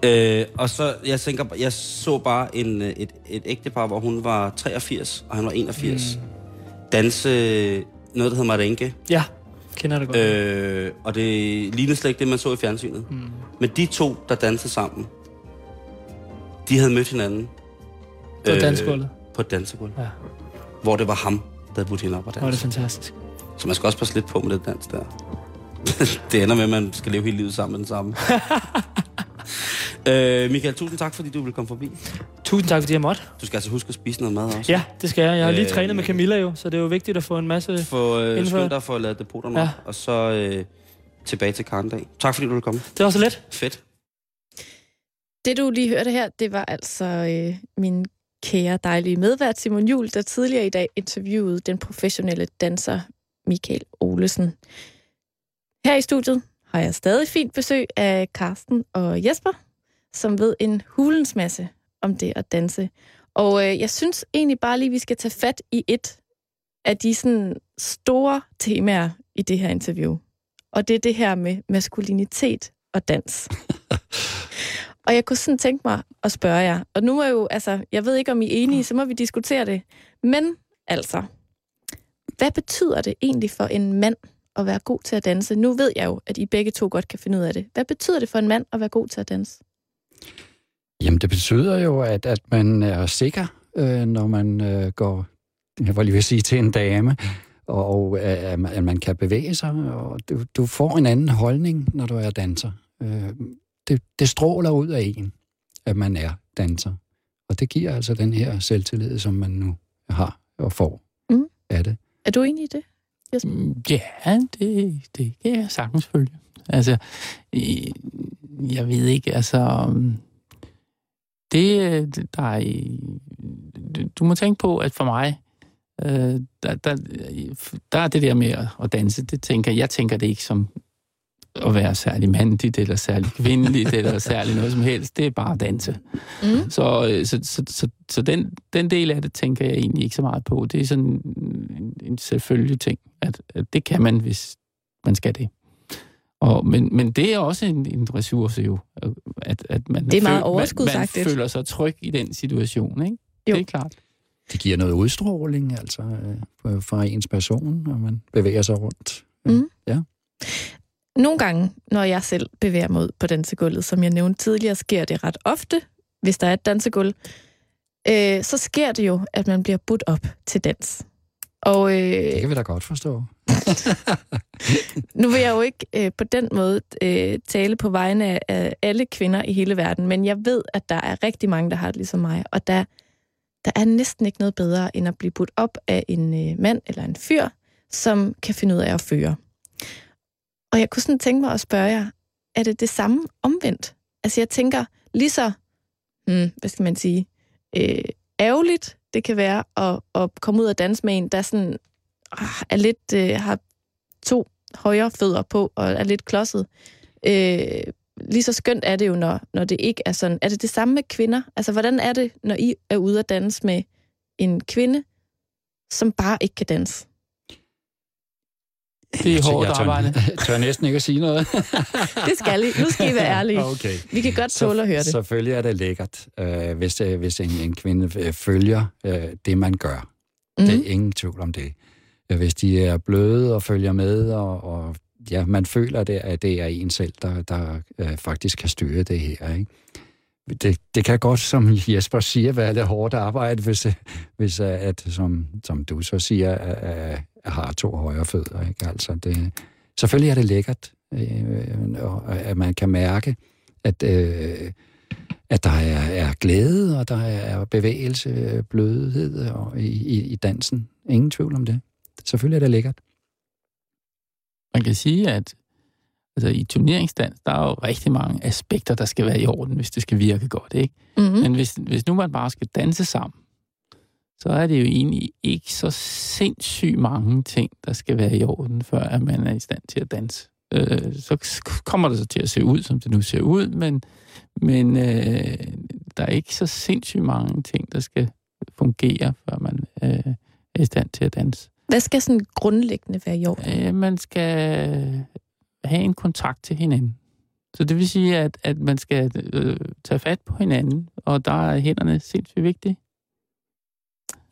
Øh, og så, jeg tænker, jeg så bare en, øh, et, et ægtepar, hvor hun var 83, og han var 81. Mm. Danse noget, der hedder merengue. Ja, kender det godt. Øh, og det lignede slet ikke det, man så i fjernsynet. Mm. Men de to, der dansede sammen, de havde mødt hinanden. På øh, dansegulvet. På et dansegulv. Ja. Hvor det var ham, der havde budt hende op og Hvor er det danse. fantastisk. Så man skal også passe lidt på med det dans der. *laughs* det ender med, at man skal leve hele livet sammen med den samme. *laughs* øh, Michael, tusind tak, fordi du ville komme forbi. Tusind tak, fordi jeg måtte. Du skal altså huske at spise noget mad også. Ja, det skal jeg. Jeg har lige Øh, trænet med Camilla jo, så det er jo vigtigt at få en masse... Få øh, skynd dig for at lade depoterne Ja. ja. op, og så øh, tilbage til Karndag. Tak fordi du ville komme. Det var så let. Fedt. Det, du lige hørte her, det var altså øh, min kære dejlige medvært Simon Jul, der tidligere i dag interviewede den professionelle danser Michael Olesen. Her i studiet har jeg stadig fint besøg af Karsten og Jesper, som ved en hulens masse om det at danse. Og øh, jeg synes egentlig bare lige, vi skal tage fat i et af de sådan store temaer i det her interview. Og det er det her med maskulinitet og dans. *laughs* Og jeg kunne sådan tænke mig at spørge jer, og nu er jo, altså, jeg ved ikke, om I er enige, så må vi diskutere det. Men altså, hvad betyder det egentlig for en mand at være god til at danse? Nu ved jeg jo, at I begge to godt kan finde ud af det. Hvad betyder det for en mand at være god til at danse? Jamen, det betyder jo, at, at man er sikker, øh, når man øh, går, jeg var lige ved at sige, til en dame, og øh, at, man, at man kan bevæge sig, og du, du får en anden holdning, når du er danser. Øh, det, det stråler ud af en, at man er danser. Og det giver altså den her selvtillid, som man nu har og får Mm. af det. Er du enig i det? Mm, Ja, det, det kan jeg sagtens følge. Altså, jeg ved ikke, altså... Det, øh, der er... Du må tænke på, at for mig, øh, der, der, der er det der med at- danse, det tænker jeg tænker det ikke som at være særlig mandligt, eller særlig kvindeligt, *laughs* eller særlig noget som helst. Det er bare at danse. Mm. Så, øh, så, så, så, så den, den del af det tænker jeg egentlig ikke så meget på. Det er sådan en, en selvfølgelig ting, at, at det kan man, hvis man skal det. Og, men, men det er også en, en ressource jo, at, at man, Det er meget man, man overskudsagtigt. føler sig tryg i den situation. Ikke? Jo. Det er klart. Det giver noget udstråling, altså, øh, fra ens person, når man bevæger sig rundt. Mm. Ja. Nogle gange, når jeg selv bevæger mig ud på dansegulvet, som jeg nævnte tidligere, sker det ret ofte, hvis der er et dansegulv, øh, så sker det jo, at man bliver budt op til dans. Og øh, Det kan vi da godt forstå. *laughs* nu vil jeg jo ikke øh, på den måde øh, tale på vegne af, af alle kvinder i hele verden, men jeg ved, at der er rigtig mange, der har det ligesom mig, og der, der er næsten ikke noget bedre, end at blive budt op af en øh, mand eller en fyr, som kan finde ud af at føre. Og jeg kunne sådan tænke mig at spørge jer, er det det samme omvendt? Altså jeg tænker, lige så, hmm, hvad skal man sige, øh, ærgerligt det kan være at, at komme ud og danse med en, der sådan, er lidt, øh, har to højre fødder på og er lidt klodset. Øh, lige så skønt er det jo, når, når det ikke er sådan. Er det det samme med kvinder? Altså, hvordan er det, når I er ude at danse med en kvinde, som bare ikke kan danse? Det er hårdt arbejde. *laughs* Jeg tør næsten ikke at sige noget. *laughs* Det skal I. Nu skal I være ærlige. *laughs* Okay. Vi kan godt tåle at høre det. Selvfølgelig er det lækkert, øh, hvis, øh, hvis en, en kvinde øh, følger øh, det, man gør. Mm. Det Mhm. er ingen tvivl om det. Øh, Hvis de er bløde og følger med, og, og ja, man føler, det, at det er en selv, der, der øh, faktisk kan styre det her. Ikke? Det, det kan godt, som Jesper siger, være lidt hårdt arbejde, hvis, hvis at, som, som du så siger, at, at har to højre fødder. Ikke? Altså, det, selvfølgelig er det lækkert, øh, og at man kan mærke, at, øh, at der er, er glæde, og der er bevægelse, blødhed og i, i, i dansen. Ingen tvivl om det. Selvfølgelig er det lækkert. Man kan sige, at altså, i turneringsdans, der er jo rigtig mange aspekter, der skal være i orden, hvis det skal virke godt. Ikke? Mm-hmm. Men hvis, hvis nu man bare skal danse sammen, så er det jo egentlig ikke så sindssygt mange ting, der skal være i orden, før at man er i stand til at danse. Øh, så kommer det så til at se ud, som det nu ser ud, men, men øh, der er ikke så sindssygt mange ting, der skal fungere, før man øh, er i stand til at danse. Hvad skal sådan grundlæggende være i orden? Øh, man skal have en kontakt til hinanden. Så det vil sige, at, at man skal øh, tage fat på hinanden, og der er hænderne sindssygt vigtige.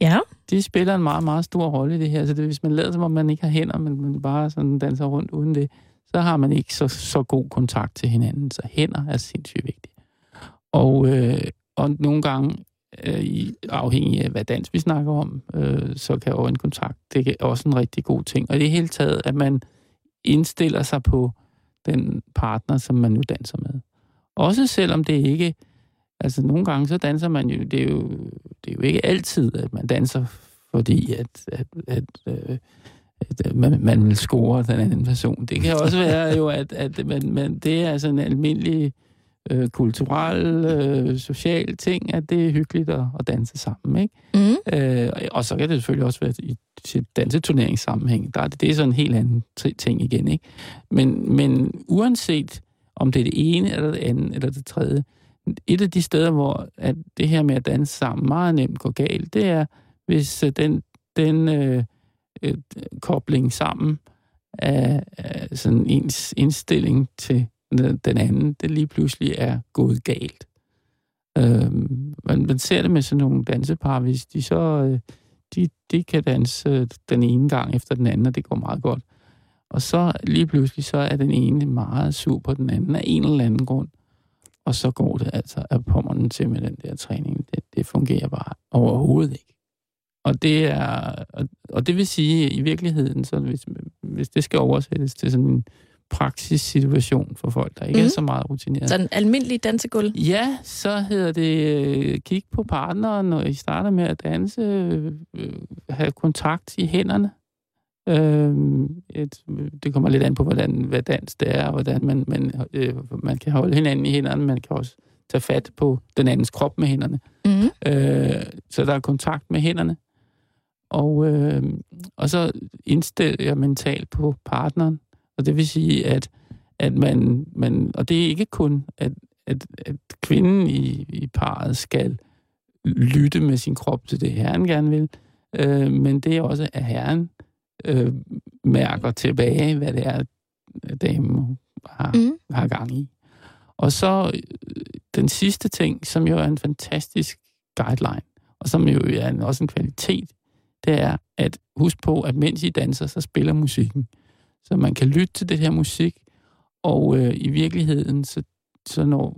Ja. De spiller en meget, meget stor rolle i det her. Så det, hvis man lader som om, man ikke har hænder, men man bare sådan danser rundt uden det, så har man ikke så, så god kontakt til hinanden. Så hænder er sindssygt vigtige. Og, øh, og nogle gange, øh, i- afhængig af hvad dans vi snakker om, øh, så kan øjenkontakt, det er også en rigtig god ting. Og i det hele taget, at man indstiller sig på den partner, som man nu danser med. Også selvom det ikke... Altså, nogle gange så danser man jo... Det er jo, det er jo ikke altid, at man danser, fordi at, at, at, øh, at man, man vil score den anden person. Det kan også være jo, at, at man, man, det er altså en almindelig øh, kulturel, øh, social ting, at det er hyggeligt at, at danse sammen, ikke? Mm. Øh, og så kan det selvfølgelig også være i danseturneringssammenhæng. Der er det, det er sådan en helt anden ting igen, ikke? Men, men uanset om det er det ene, eller det andet, eller det tredje, et af de steder, hvor at det her med at danse sammen meget nemt går galt, det er, hvis øh, den, den øh, øh, kobling sammen af, af sådan ens indstilling til den anden, det lige pludselig er gået galt. Øh, man, man ser det med sådan nogle dansepar, hvis de så øh, de, de kan danse øh, den ene gang efter den anden, og det går meget godt. Og så lige pludselig, så er den ene meget sur på den anden af en eller anden grund. Og så går det altså af pommeren til med den der træning. Det, det fungerer bare overhovedet ikke. Og det er, og, og det vil sige, i virkeligheden, så hvis, hvis det skal oversættes til sådan en praksissituation for folk, der ikke mm. er Mhm. så meget rutineret. Sådan en almindelig dansegulv. Ja, så hedder det øh, kig på partneren, når I starter med at danse, øh, øh, have kontakt i hænderne. Øh, et, det kommer lidt an på, hvordan, hvad dans det er, og hvordan man, man, øh, man kan holde hinanden i hænderne. Man kan også tage fat på den andens krop med hænderne. Mm. Øh, så der er kontakt med hænderne. Og, øh, og så indstiller jeg mentalt på partneren. Og det vil sige, at, at man, man... Og det er ikke kun, at, at, at kvinden i, i parret skal lytte med sin krop til det, herren gerne vil. Øh, men det er også, at herren øh, mærker tilbage, hvad det er, damen har, Mm. har gang i. Og så øh, den sidste ting, som jo er en fantastisk guideline, og som jo er en, også en kvalitet, det er at huske på, at mens I danser, så spiller musikken. Så man kan lytte til det her musik, og øh, i virkeligheden, så, så når,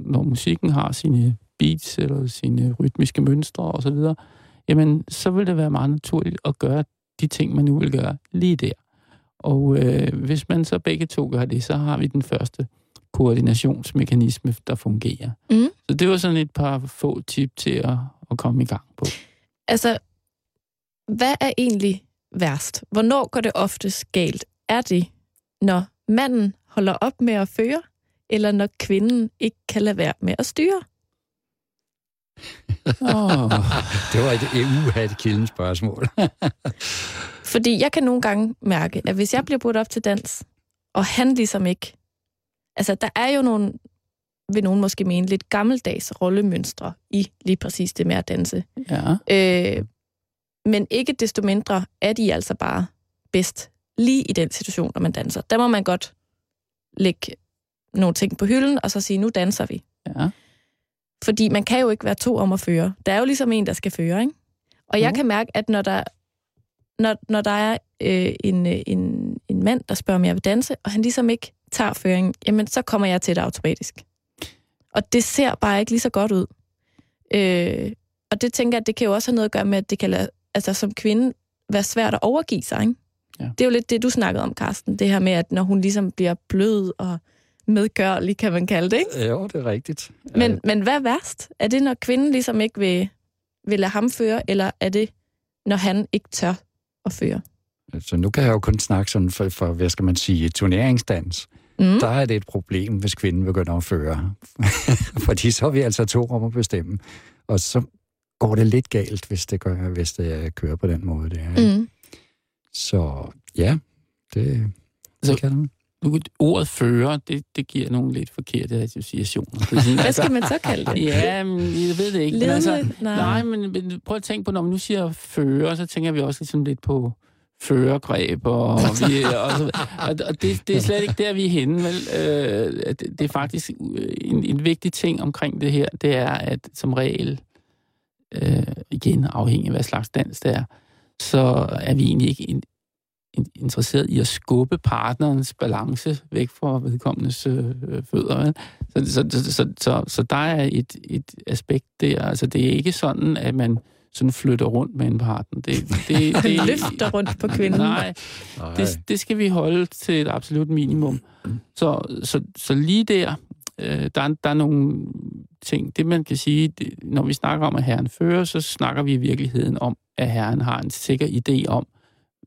når musikken har sine beats eller sine rytmiske mønstre osv., jamen så vil det være meget naturligt at gøre de ting, man nu vil gøre lige der. Og øh, hvis man så begge to gør det, så har vi den første koordinationsmekanisme, der fungerer. Mm. Så det var sådan et par få tip til at, at komme i gang på. Altså, hvad er egentlig værst? Hvornår går det oftest galt? Er det, når manden holder op med at føre, eller når kvinden ikke kan lade være med at styre? Oh. *laughs* Det var et EU-hat kilden spørgsmål. *laughs* Fordi jeg kan nogle gange mærke, at hvis jeg bliver budt op til dans, og han ligesom ikke... Altså, der er jo nogle, vil nogen måske mene, lidt gammeldags rollemønstre i lige præcis det med at danse. Ja. Øh, men ikke desto mindre er de altså bare bedst lige i den situation, når man danser. Der må man godt lægge nogle ting på hylden, og så sige, nu danser vi. ja. Fordi man kan jo ikke være to om at føre. Der er jo ligesom en, der skal føre, ikke? Og jeg kan mærke, at når der, når, når der er øh, en, øh, en, en mand, der spørger, om jeg vil danse, og han ligesom ikke tager føringen, jamen så kommer jeg til det automatisk. Og det ser bare ikke lige så godt ud. Øh, og det tænker jeg, at det kan jo også have noget at gøre med, at det kan lade, altså som kvinde være svært at overgive sig, ikke? Ja. Det er jo lidt det, du snakkede om, Karsten. Det her med, at når hun ligesom bliver blød og medgørlig, kan man kalde det, ikke? jo, det er rigtigt. Men, men hvad er værst? Er det, når kvinden ligesom ikke vil, vil lade ham føre, eller er det, når han ikke tør at føre? Så nu kan jeg jo kun snakke sådan for, for hvad skal man sige, turneringsdans. Mm. Der er det et problem, hvis kvinden begynder at føre. *laughs* Fordi så er vi altså to om at bestemme. Og så går det lidt galt, hvis det, gør, hvis det kører på den måde. Det er. Mm. Så ja, det, Så- det kan man. Nu, ordet fører, det, det giver nogle lidt forkerte associationer. Det er sådan, Hvad skal man så kalde det? Ja, men jeg ved det ikke. Men altså, Nej. nej, men, men prøv at tænke på, når man nu siger fører, så tænker vi også ligesom lidt på førergreb, og, vi, og, så, og, og det, det er slet ikke der, vi er henne. Vel? Øh, det, det er faktisk en, en vigtig ting omkring det her, det er, at som regel, øh, igen afhængig af hvad slags dans det er, så er vi egentlig ikke interesseret i at skubbe partnerens balance væk fra vedkommendes øh, fødder. Så, så, så, så, så, så der er et, et aspekt der. Altså, det er ikke sådan, at man sådan flytter rundt med en partner. Det, det, *laughs* det, løfter rundt på kvinden. Nej, det, det skal vi holde til et absolut minimum. Så, så, så lige der, øh, der, der er nogle ting. Det man kan sige, det, når vi snakker om, at herren fører, så snakker vi i virkeligheden om, at herren har en sikker idé om,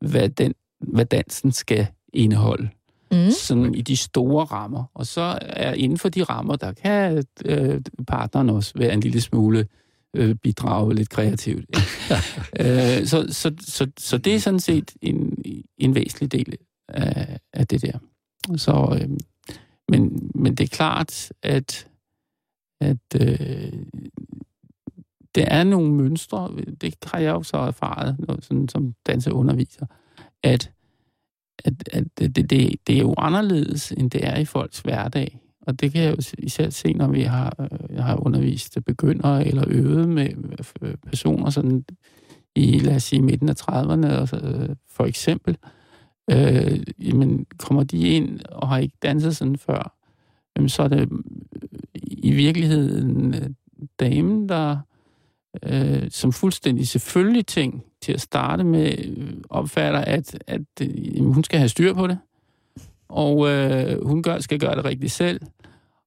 hvad den hvad dansen skal indeholde. Mm. Sådan i de store rammer. Og så er inden for de rammer, der kan øh, partneren også være en lille smule øh, bidrage lidt kreativt. *laughs* øh, så, så, så, så det er sådan set en, en væsentlig del af, af det der. Så, øh, men, men det er klart, at, at øh, det er nogle mønstre, det har jeg jo så erfaret sådan, som danseunderviser, at, at, at det, det, det er jo anderledes, end det er i folks hverdag. Og det kan jeg jo især se, når vi har, øh, jeg har undervist begyndere eller øvet med øh, personer sådan i, lad os sige, midten af 30'erne, øh, for eksempel. Øh, jamen, kommer de ind og har ikke danset sådan før, jamen, så er det øh, i virkeligheden damen, der øh, som fuldstændig selvfølgelig ting til at starte med opfatter, at, at øh, hun skal have styr på det, og øh, hun gør, skal gøre det rigtigt selv.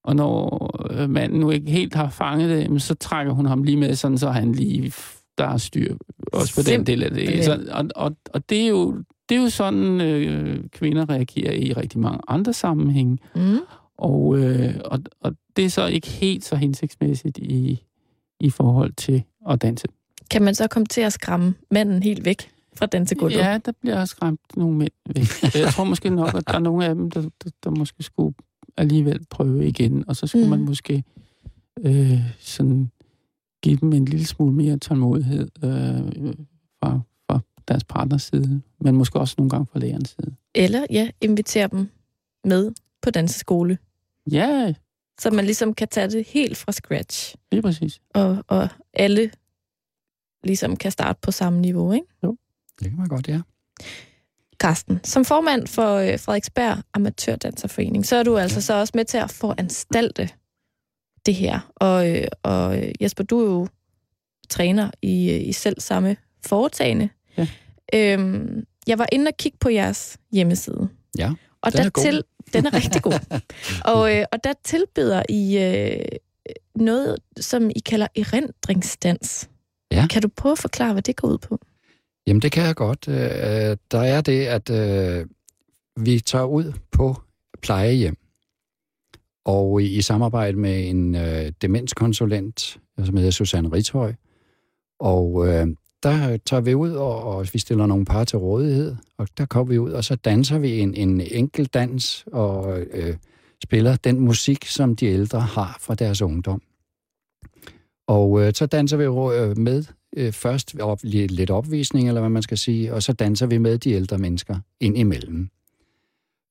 Og når øh, manden nu ikke helt har fanget det, så trækker hun ham lige med, sådan så han lige der er styr også på den del af det. Så, og, og, og det er jo det er jo sådan, øh, kvinder reagerer i rigtig mange andre sammenhænge. Mm. Og, øh, og, og det er så ikke helt så hensigtsmæssigt i, i forhold til at danse. Kan man så komme til at skræmme manden helt væk fra dansegulvet? Ja, der bliver skræmt nogle mænd væk. *laughs* Jeg tror måske nok, at der er nogle af dem, der, der, der måske skulle alligevel prøve igen, og så skulle mm. man måske øh, sådan give dem en lille smule mere tålmodighed øh, fra, fra deres partners side, men måske også nogle gange fra lærerens side. Eller, ja, invitere dem med på danseskole. Ja, så man ligesom kan tage det helt fra scratch. Det er præcis. Og, og alle ligesom kan starte på samme niveau, ikke? Jo, det kan man godt, ja. Carsten, som formand for øh, Frederiksberg Amatørdanserforening, så er du altså ja. så også med til at foranstalte det her. Og, øh, og øh, Jesper, du er jo træner i, i selv samme foretagende. Ja. Øhm, jeg var inde og kigge på jeres hjemmeside. Ja, og der til, den er rigtig god. *laughs* og, øh, og der tilbyder I øh, noget, som I kalder erindringsdans. Ja. Kan du prøve at forklare, hvad det går ud på? Jamen, det kan jeg godt. Øh, der er det, at øh, vi tager ud på plejehjem, og i, i samarbejde med en øh, demenskonsulent, som hedder Susanne Rithøj, og øh, der tager vi ud, og, og vi stiller nogle par til rådighed, og der kommer vi ud, og så danser vi en, en enkelt dans, og øh, spiller den musik, som de ældre har fra deres ungdom. Og øh, så danser vi øh, med øh, først op, lidt opvisning, eller hvad man skal sige, og så danser vi med de ældre mennesker ind imellem.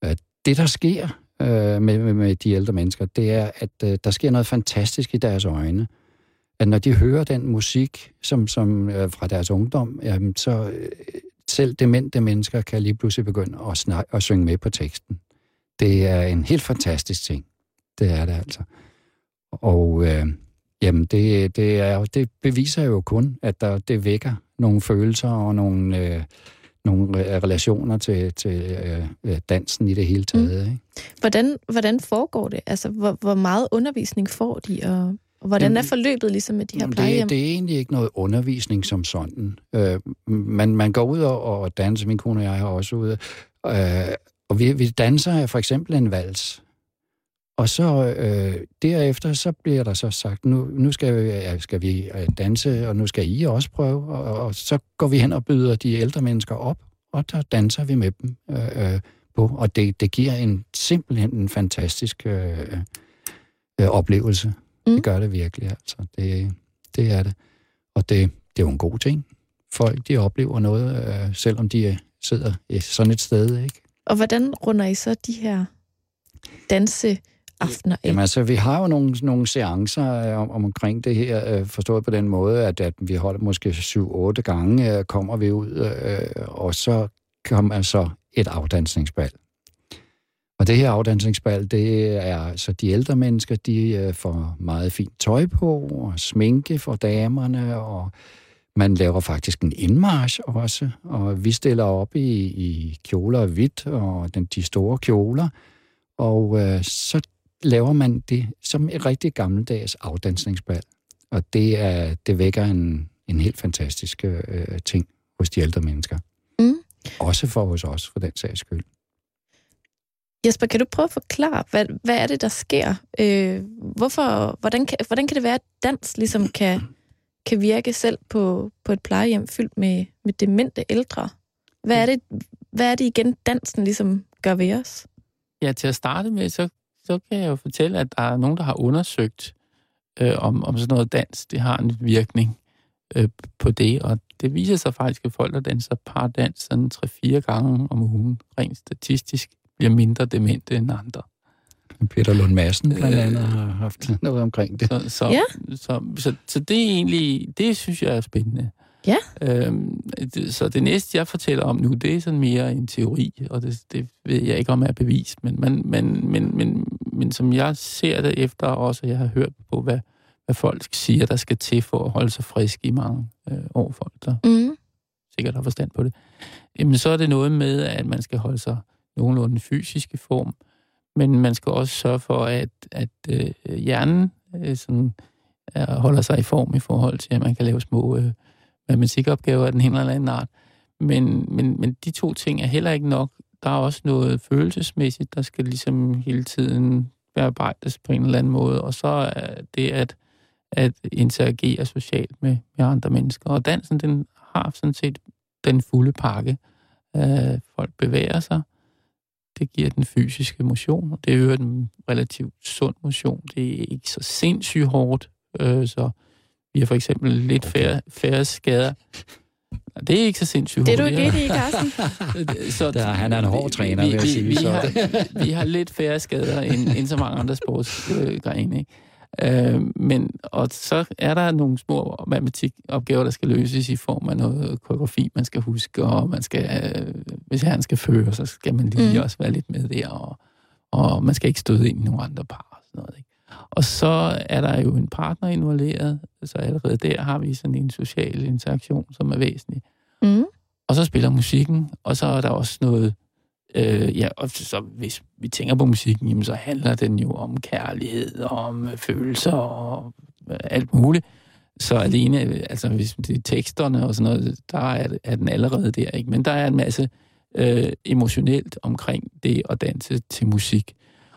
Øh, det, der sker øh, med, med, med de ældre mennesker, det er, at øh, der sker noget fantastisk i deres øjne at når de hører den musik som, som øh, fra deres ungdom, jamen, så øh, selv demente mennesker kan lige pludselig begynde at, snak, at synge med på teksten. Det er en helt fantastisk ting. Det er det altså. Og øh, jamen, det, det, er, det beviser jo kun, at der, det vækker nogle følelser og nogle, øh, nogle relationer til, til øh, øh dansen i det hele taget. Mm. Ikke? Hvordan, hvordan foregår det? Altså, hvor, hvor meget undervisning får de, og og hvordan Jamen, er forløbet ligesom med de her plejehjem? Det, det er egentlig ikke noget undervisning som sådan. Øh, man, man går ud og, og danser, min kone og jeg har også ude, øh, og vi, vi danser for eksempel en vals. Og så øh, derefter, så bliver der så sagt, nu, nu skal, vi, ja, skal vi øh, danse, og nu skal I også prøve. Og, og så går vi hen og byder de ældre mennesker op, og der danser vi med dem øh, øh på. Og det, det giver en simpelthen en fantastisk øh, øh, oplevelse. Mm. Det gør det virkelig, altså. Det, det er det. Og det, det er jo en god ting. Folk, de oplever noget, øh, selvom de sidder i sådan et sted, ikke? Og hvordan runder I så de her danseaftener af? Jamen altså, vi har jo nogle, nogle seancer øh, om, omkring det her, øh, forstået på den måde, at, at vi holder måske 7-8 gange, øh, kommer vi ud, øh, og så kommer altså et afdansningsbal. Og det her afdansningsbal, det er altså de ældre mennesker, de øh, får meget fint tøj på, og sminke for damerne, og man laver faktisk en indmarsch også, og vi stiller op i, i kjoler og hvidt, og den, de store kjoler, og øh, så laver man det som et rigtig gammeldags afdansningsbal. Og det, er, det vækker en, en helt fantastisk øh, ting hos de ældre mennesker. Mm. Også for hos os, for den sags skyld. Jesper, kan du prøve at forklare, hvad, hvad er det, der sker? Øh, hvorfor, hvordan, kan, hvordan kan det være, at dans ligesom kan, kan virke selv på, på et plejehjem fyldt med, med demente ældre? Hvad er, det, hvad er det igen, dansen ligesom gør ved os? Ja, til at starte med, så, så kan jeg jo fortælle, at der er nogen, der har undersøgt, øh, om, om sådan noget dans, det har en virkning øh, på det, og det viser sig faktisk, at folk, der danser pardans sådan 3-4 gange om ugen, rent statistisk, bliver mindre demente end andre. Peter Lund Madsen blandt andet har haft noget omkring det. Så, så, Ja. så, så, så det er egentlig, det synes jeg er spændende. Ja. Øhm, det, så det næste, jeg fortæller om nu, det er sådan mere en teori, og det, det ved jeg ikke, om er bevist, men, men, men, men, men, men som jeg ser det efter også, jeg har hørt på, hvad, hvad folk siger, der skal til for at holde sig frisk i mange øh, år, folk der Mm. sikkert har forstand på det, jamen så er det noget med, at man skal holde sig nogenlunde fysisk i form, men man skal også sørge for, at, at øh, hjernen øh, sådan, er, holder sig i form i forhold til, at man kan lave små øh, matematikopgaver af den ene eller anden art. Men, men, men de to ting er heller ikke nok. Der er også noget følelsesmæssigt, der skal ligesom hele tiden bearbejdes på en eller anden måde, og så er det at, at interagere socialt med, med andre mennesker. Og dansen, den har sådan set den fulde pakke. Øh, folk bevæger sig, det giver den fysiske motion, og det er jo en relativt sund motion. Det er ikke så sindssygt hårdt, øh, så vi har for eksempel lidt færre, færre skader. Det er ikke så sindssygt Det er hårdt. du ikke i, Carsten? *laughs* så, Der, han er en hård træner, vi, vil jeg vi, sige. Vi, så. har, vi har lidt færre skader end, end så mange andre sportsgrene. Ikke? Øh, men, og så er der nogle små matematikopgaver, der skal løses i form af noget koreografi, man skal huske, og man skal, øh, hvis han skal føre, så skal man lige Mm. også være lidt med der, og, og man skal ikke støde ind i nogle andre par. Og, sådan noget, ikke? og så er der jo en partner involveret, så allerede der har vi sådan en social interaktion, som er væsentlig. Mm. Og så spiller musikken, og så er der også noget... Øh, ja, og så hvis vi tænker på musikken, jamen, så handler den jo om kærlighed, og om øh, følelser og øh, alt muligt. Så alene, øh, altså hvis det er teksterne og sådan noget, der er, er den allerede der, ikke? Men der er en masse øh, emotionelt omkring det at danse til musik.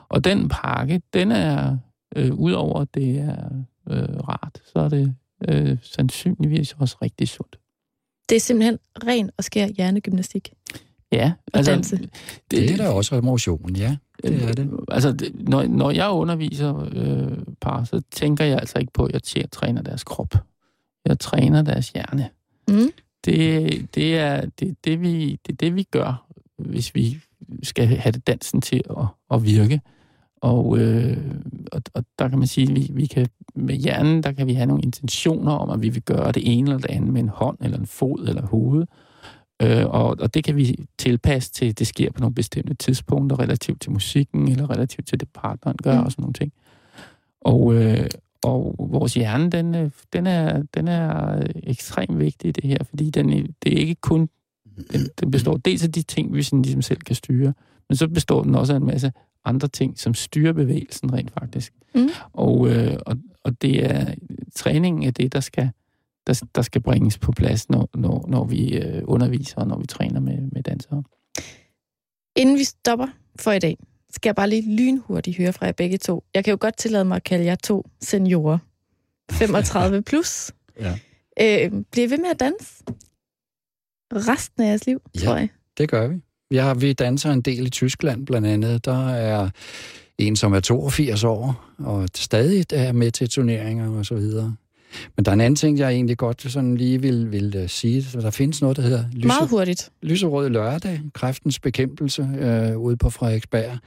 Og den pakke, den er, øh, udover det er øh, rart, så er det øh, sandsynligvis også rigtig sundt. Det er simpelthen ren og skær hjernegymnastik. Ja, Og danse. Det, Det er da også motion, ja. Det er det. Altså, det, når, når jeg underviser øh, par, så tænker jeg altså ikke på, at jeg træner deres krop. Jeg træner deres hjerne. Mm. Det, det, er, det, det, vi, det er det, vi gør, hvis vi skal have det dansen til at, at virke. Og, øh, og, og der kan man sige, at vi, vi kan, med hjernen, der kan vi have nogle intentioner om, at vi vil gøre det ene eller det andet med en hånd, eller en fod, eller hoved. Øh, og, og det kan vi tilpasse til, at det sker på nogle bestemte tidspunkter, relativt til musikken, eller relativt til det partneren gør, Mm. og sådan nogle ting. Og, øh, og vores hjerne, den, øh, den, er, den er ekstremt vigtig i det her, fordi den, det er ikke kun, den, den består dels af de ting, vi sådan ligesom selv kan styre, men så består den også af en masse andre ting, som styrer bevægelsen rent faktisk. Mm. Og, øh, og, og det er træningen af det, der skal, der, der skal bringes på plads, når, når, når vi øh, underviser og når vi træner med, med dansere. Inden vi stopper for i dag, skal jeg bare lige lynhurtigt høre fra jer begge to. Jeg kan jo godt tillade mig at kalde jer to seniorer. 35 *laughs* plus. Ja. Øh, bliver ved med at danse? Resten af jeres liv, Ja. tror jeg. Det gør vi. Vi, har, vi danser en del i Tyskland blandt andet. Der er en, som er 82 år, og stadig er med til turneringer og så videre. Men der er en anden ting, jeg egentlig godt sådan lige vil, vil uh, sige. Der findes noget, der hedder lyse, Meget hurtigt. Lyserød Lørdag, kræftens bekæmpelse øh, ude på Frederiksberg.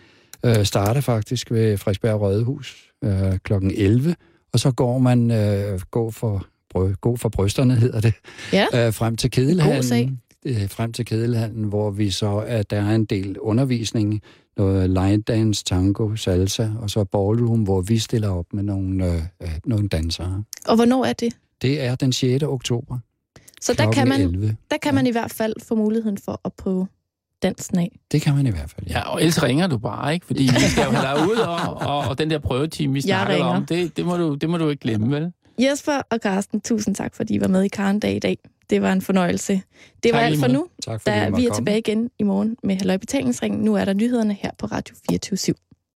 Øh, starter faktisk ved Frederiksberg Rødehus øh, kl. 11, og så går man øh, gå for, brø, gå for brysterne, hedder det, Ja. øh, frem til God sag. Kedelhallen. Øh, frem til Kedelhallen, hvor vi så, at der er en del undervisning, noget line dance, tango, salsa, og så ballroom, hvor vi stiller op med nogle, øh, øh, nogle dansere. Og hvornår er det? Det er den 6. oktober. Så der kan, man, 11. der kan man i hvert fald få muligheden for at prøve dansen af. Det kan man i hvert fald, ja. Ja, og ellers ringer du bare, ikke? Fordi vi skal jo have ud, og, og, og den der prøvetime, vi ringer. om, det, det, må du, det må du ikke glemme, vel? Jesper og Carsten, tusind tak, fordi I var med i Karndag i dag. Det var en fornøjelse. Det var Tak, alt for nu. Tak fordi Da vi er tilbage igen i morgen med Halløj Betalingsringen. Nu er der nyhederne her på Radio 24 /7.